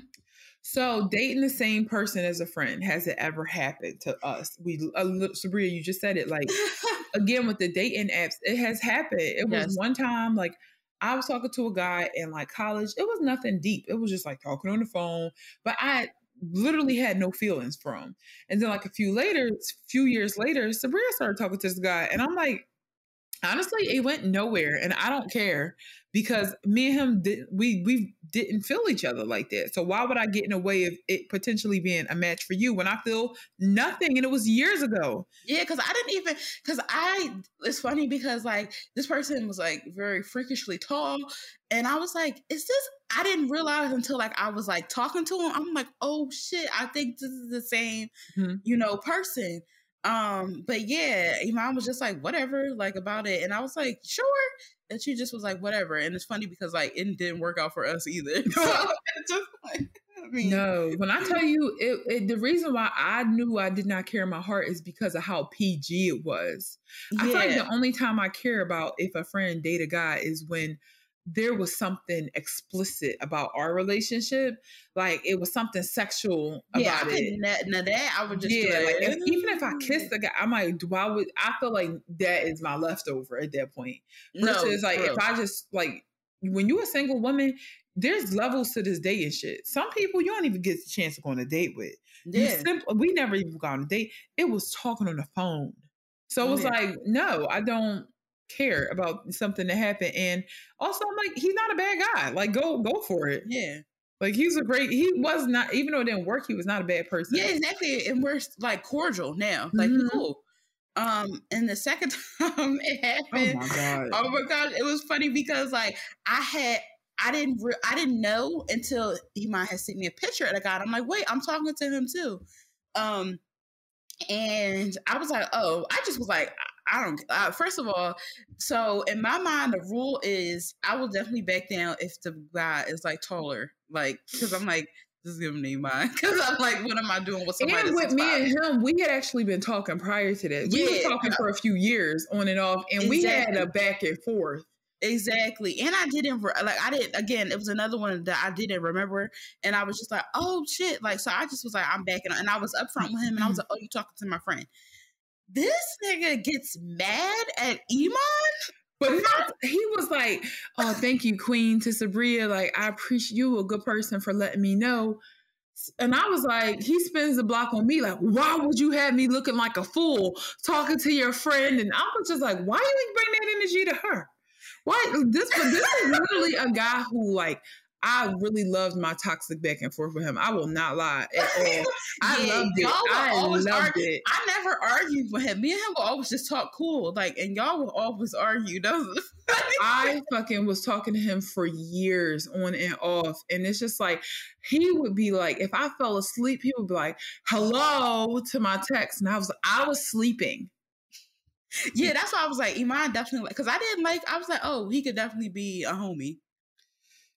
So dating the same person as a friend has it ever happened to us? We, uh, Sabria, you just said it. Like again with the dating apps, it has happened. It was yes. one time like I was talking to a guy in like college. It was nothing deep. It was just like talking on the phone, but I literally had no feelings for him. And then like a few later, few years later, Sabria started talking to this guy, and I'm like, honestly, it went nowhere, and I don't care because me and him did we we didn't feel each other like that. So why would I get in the way of it potentially being a match for you when I feel nothing and it was years ago? Yeah, because I didn't even because I it's funny because like this person was like very freakishly tall, and I was like, is this? I didn't realize until like I was like talking to him. I'm like, oh shit, I think this is the same, mm-hmm. you know, person. Um, but yeah, Iman was just like, whatever, like about it. And I was like, sure. And she just was like, whatever. And it's funny because like it didn't work out for us either. so just like I mean, No, when I tell you it, it, the reason why I knew I did not care in my heart is because of how PG it was. I feel like the only time I care about if a friend date a guy is when there was something explicit about our relationship, like it was something sexual yeah, I about it. couldn't. That, now that I would just yeah, like if, even if I kissed mm. the guy, I'm like, why would I feel like that is my leftover at that point? Versus like for if. I just like when you a single woman, there's levels to this dating shit. Some people you don't even get the chance to go on a date with. Yeah, simple, we never even got on a date. It was talking on the phone. So it was Yeah. like, no, I don't care about something that happened. And also, I'm like, he's not a bad guy. Like, go go for it. yeah, Like, he's a great. He was not, even though it didn't work, he was not a bad person. yeah, exactly. And we're like cordial now, like Mhm. cool. Um, and the second time it Oh happened, my god. Oh my god, it was funny because like I had I didn't re- I didn't know until he might have sent me a picture of the guy. I'm like, wait, I'm talking to him too. Um, and I was like, oh, I just was like, I don't. Uh, first of all, so in my mind, the rule is I will definitely back down if the guy is like taller, like because I'm like, just give me mine because I'm like, what am I doing with somebody? And with me 6'5"? and him, we had actually been talking prior to that. We were talking for a few years on and off, and we had a back and forth. Exactly. And I didn't like I didn't again, it was another one that I didn't remember. And I was just like, oh shit. Like so I just was like, I'm backing and I was upfront with him and I was like, Oh, you talking to my friend. This nigga gets mad at Iman? But not, he was like, "Oh, thank you, Queen, to Sabria. Like, I appreciate you, a good person, for letting me know." And I was like, he spins the block on me. Like, why would you have me looking like a fool talking to your friend? And I was just like, why you bring that energy to her? Why this? This is literally a guy who like. I really loved my toxic back and forth with him. I will not lie at all. I Yeah, loved it. I always loved argue. it. I never argued with him. Me and him will always just talk cool. Like and y'all will always argue. I fucking was talking to him for years on and off. And it's just like, he would be like, if I fell asleep, he would be like, hello to my text. And I was, I was sleeping. Yeah, that's why I was like, Iman definitely because I didn't like I was like, oh, he could definitely be a homie.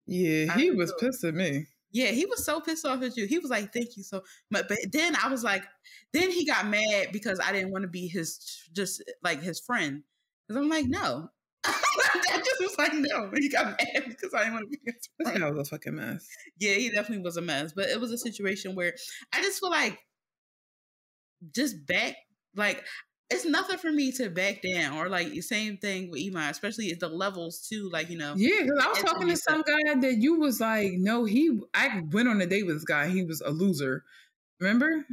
Yeah, he was at me. Yeah, he was so pissed off at you. He was like, "Thank you so much." But then I was like, then he got mad because I didn't want to be his just like his friend. Because I'm like, no. I just was like, no. He got mad because I didn't want to be his friend. guy was a fucking mess. Yeah, he definitely was a mess. But it was a situation where I just feel like just back like it's nothing for me to back down or like the same thing with Iman, especially at the levels too. Like you know, Yeah, because I was talking to some guy that you was like, no, he, I went on a date with this guy. He was a loser. Remember?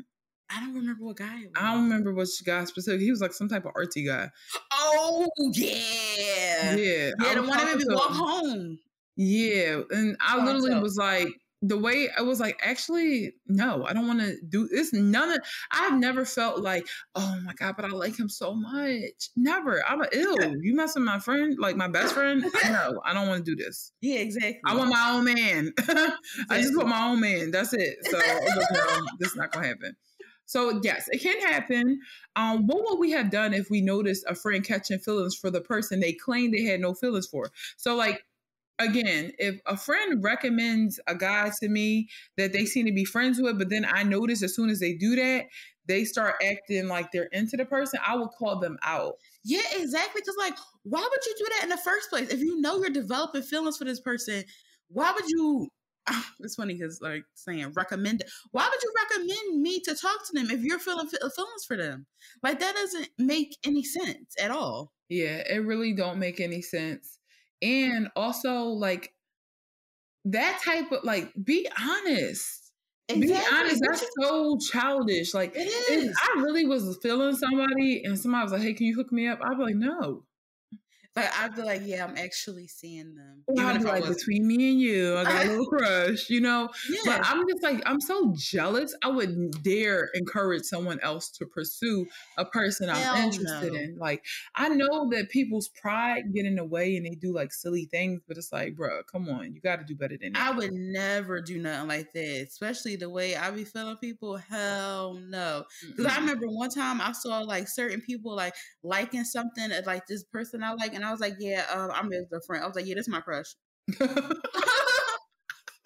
I don't remember what guy. It was. I don't remember which guy specifically. He was like some type of artsy guy. Oh yeah, Yeah. Yeah. The one that made me walk home. Yeah, and I literally was like, the way I was like, actually, no, I don't want to do this. None of I've never felt like, oh my god, but I like him so much. Never. I'm a ill. You messing with my friend, like my best friend? No, I don't want to do this. Yeah, exactly. I want my own man. I just want my own man. That's it. So no, this is not gonna happen. So yes, it can happen. Um, what would we have done if we noticed a friend catching feelings for the person they claimed they had no feelings for? So like again, if a friend recommends a guy to me that they seem to be friends with, but then I notice as soon as they do that, they start acting like they're into the person, I would call them out. Yeah, exactly. Because like, why would you do that in the first place? If you know you're developing feelings for this person, why would you? It's funny because like saying recommend it. Why would you recommend me to talk to them if you're feeling feelings for them? Like that doesn't make any sense at all. Yeah, it really don't make any sense. And also like that type of like be honest. Be honest, that's so childish. Like it is. I really was feeling somebody and somebody was like, Hey, can you hook me up? I'd be like, No. Like I'd be like, yeah, I'm actually seeing them. Or I'd be like, between me and you, I got a little crush, you know? yeah. But I'm just like, I'm so jealous. I wouldn't dare encourage someone else to pursue a person I'm Hell interested no. in. Like, I know that people's pride get in the way and they do like silly things, but it's like, bro, come on, you got to do better than that. I would never do nothing like that, especially the way I be feeling people. Hell no. Because I remember one time I saw like certain people like liking something uh, like this person I like, and I was like, yeah, um, I'm just a friend. I was like, yeah, this is my crush.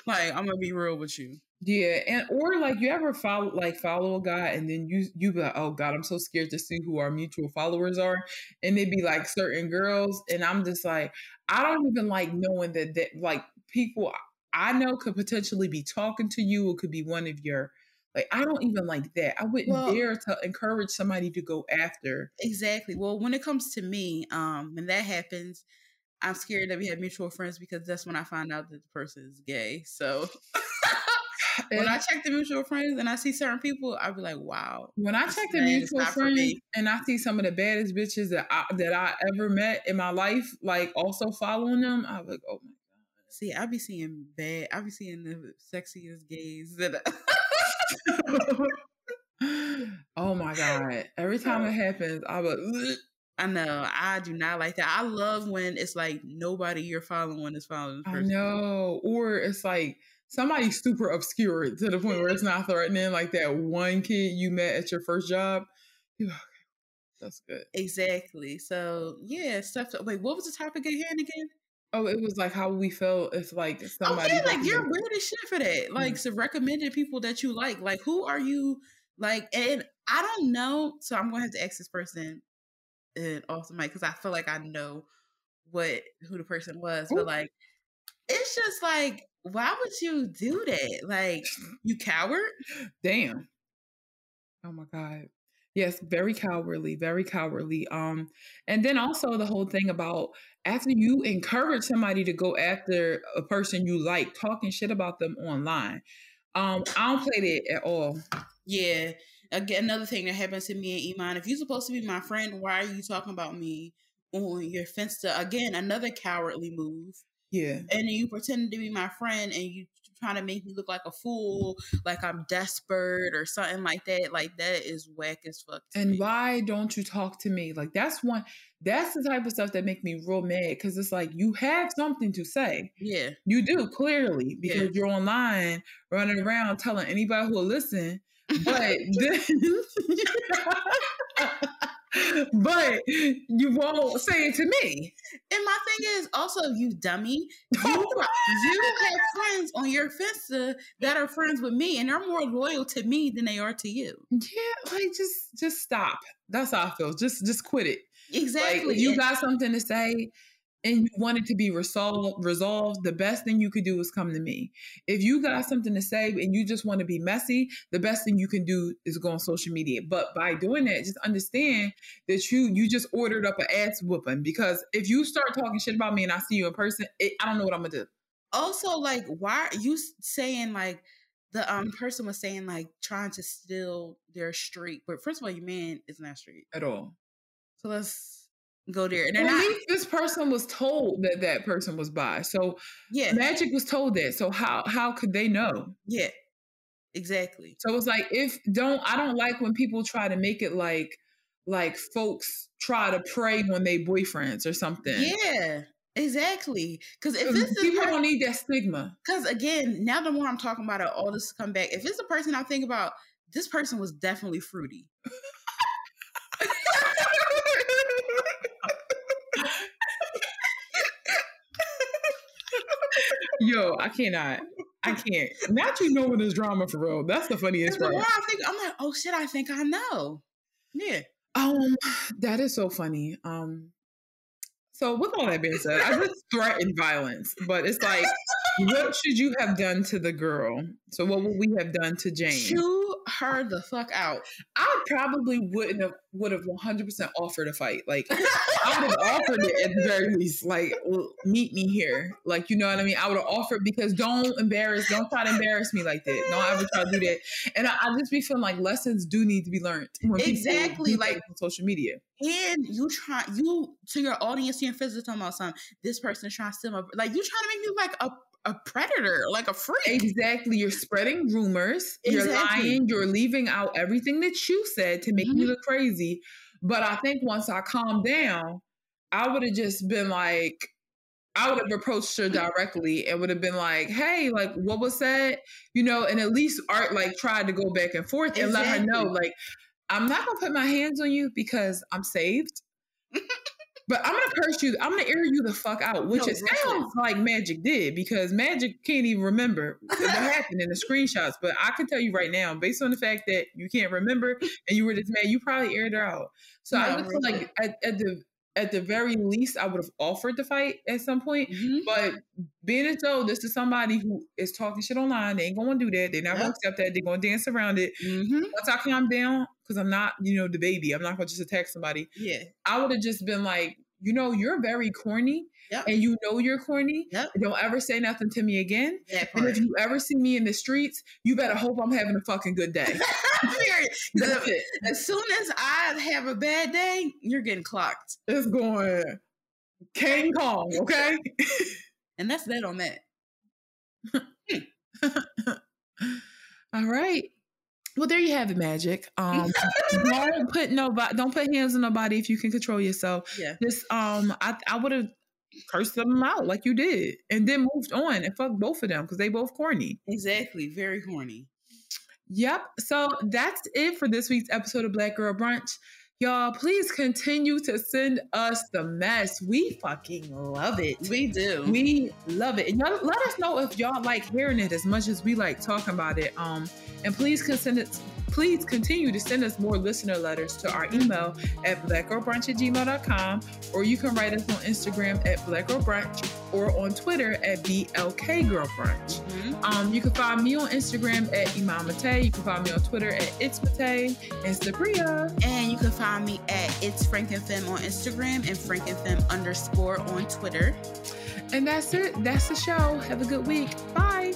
like I'm gonna be real with you. Yeah, and or like you ever follow like follow a guy and then you you be like, oh god, I'm so scared to see who our mutual followers are, and they'd be like certain girls, and I'm just like, I don't even like knowing that that like people I know could potentially be talking to you, or could be one of your like I don't even like that. I wouldn't well, dare to encourage somebody to go after. Exactly. Well, when it comes to me, um, when that happens, I'm scared that we have mutual friends because that's when I find out that the person is gay. So when I check the mutual friends and I see certain people, I'll be like, wow. When I check the mutual friends and I see some of the baddest bitches that I, that I ever met in my life, like also following them, I'm like, oh my god. See, I be seeing bad. I be seeing the sexiest gays that. oh my god! Every time it happens, I would. I know. I do not like that. I love when it's like nobody you're following is following. I know. Or it's like somebody super obscure to the point where it's not threatening. Like that one kid you met at your first job. Like, that's good. Exactly. So yeah, stuff. To, wait, what was the topic at hand again? Oh, it was like how we felt if like somebody. Okay, like you're weird as shit for that. Like, mm-hmm. so recommended people that you like. Like, who are you? Like, and I don't know. So I'm going to have to ask this person and off the mic because I feel like I know what who the person was, Ooh. but like, it's just like why would you do that? Like, you coward? Damn. Oh my God. Yes, very cowardly, very cowardly. Um, and then also the whole thing about after you encourage somebody to go after a person you like, talking shit about them online. Um, I don't play that at all. Yeah. Again, another thing that happens to me and Iman, if you're supposed to be my friend, why are you talking about me on your Finsta? Again, another cowardly move. Yeah. And you pretend to be my friend and you trying to make me look like a fool, like I'm desperate or something like that. Like that is whack as fuck. And me. why don't you talk to me? Like that's one that's the type of stuff that make me real mad because it's like you have something to say. Yeah. You do clearly because yeah. you're online running around telling anybody who will listen. But then but you won't say it to me. And my thing is also, you dummy, you, you have friends on your Finsta that are friends with me, and they're more loyal to me than they are to you. Yeah, like just just stop. That's how I feel. Just just quit it. Exactly. Like, you got something to say, and you want it to be resolved, resolved, the best thing you could do is come to me. If you got something to say and you just want to be messy, the best thing you can do is go on social media. But by doing that, just understand that you you just ordered up an ass whooping because if you start talking shit about me and I see you in person, it, I don't know what I'm gonna do. Also, like, why are you saying like the um person was saying like trying to steal their street? But first of all, your man is not street at all. So let's go there. And well, not, this person was told that that person was bi. So yeah, Magic was told that. So how how could they know? Yeah, exactly. So it's like if don't I don't like when people try to make it like like folks try to pray when they boyfriends or something. Yeah. Exactly, because if this people don't need that stigma. Because again, now the more I'm talking about it, all this come back. If it's a person I think about, this person was definitely fruity. Yo, I cannot. I can't. Not you knowing this drama for real. That's the funniest part. I think, I'm like, oh shit, I think I know. Yeah. Um, that is so funny. Um, so with all that being said, I just threatened violence, but it's like, what should you have done to the girl? So what would we have done to Jane? Chew her the fuck out. I probably wouldn't have would have 100 percent offered a fight. Like I would have offered it at the very least. Like meet me here. Like you know what I mean. I would have offered because don't embarrass, don't try to embarrass me like that. Don't ever try to do that. And I, I just be feeling like lessons do need to be learned. Exactly, like on social media. And you try you to your audience, you're physically talking about something. This person's trying to steal my like you trying to make me like a a predator, like a freak. Exactly. You're spreading rumors. Exactly. You're lying. You're leaving out everything that you said to make mm-hmm. me look crazy. But I think once I calmed down, I would have just been like, I would have approached her directly and would have been like, "Hey, like, what was said?" You know, and at least art like tried to go back and forth and let her know, like, I'm not gonna put my hands on you because I'm saved. But I'm gonna curse you. I'm gonna air you the fuck out, which No, it sounds like Magic did because Magic can't even remember what happened in the screenshots. But I can tell you right now, based on the fact that you can't remember and you were this mad, you probably aired her out. So I No, would feel really. like at, at the at the very least, I would have offered the fight at some point. Mhm. But being as though this is somebody who is talking shit online, they ain't gonna do that. They're not gonna Yep. accept that. They're gonna dance around it. Mhm. Once I calm down, because I'm not, you know, the baby. I'm not gonna just attack somebody. Yeah. I would have just been like, you know, you're very corny, Yep. and you know you're corny. Yep. Don't ever say nothing to me again. And if you ever see me in the streets, you better hope I'm having a fucking good day. Period. That's it. As soon as I have a bad day, you're getting clocked. It's going King Kong, okay? And that's that on that. Hmm. All right. Well, there you have it, Magic. Um, don't put nobody, don't put hands on nobody if you can control yourself. Yeah. Just um, I I would have cursed them out like you did, and then moved on and fucked both of them because they both corny. Exactly. Very horny. Yep. So that's it for this week's episode of Black Girl Brunch. Y'all, please continue to send us the mess. We fucking love it. We do. We love it. And y'all let us know if y'all like hearing it as much as we like talking about it. Um, and please it please continue to send us more listener letters to our email at blackgirlbrunch at gmail.com or you can write us on Instagram at blackgirlbrunch or on Twitter at blkgirlbrunch. Mhm. Um, you can find me on Instagram at Iman Mate. You can find me on Twitter at It's Mate and Sabria. And you can find me at It's FrankenFem on Instagram and FrankenFem underscore on Twitter. And that's it. That's the show. Have a good week. Bye.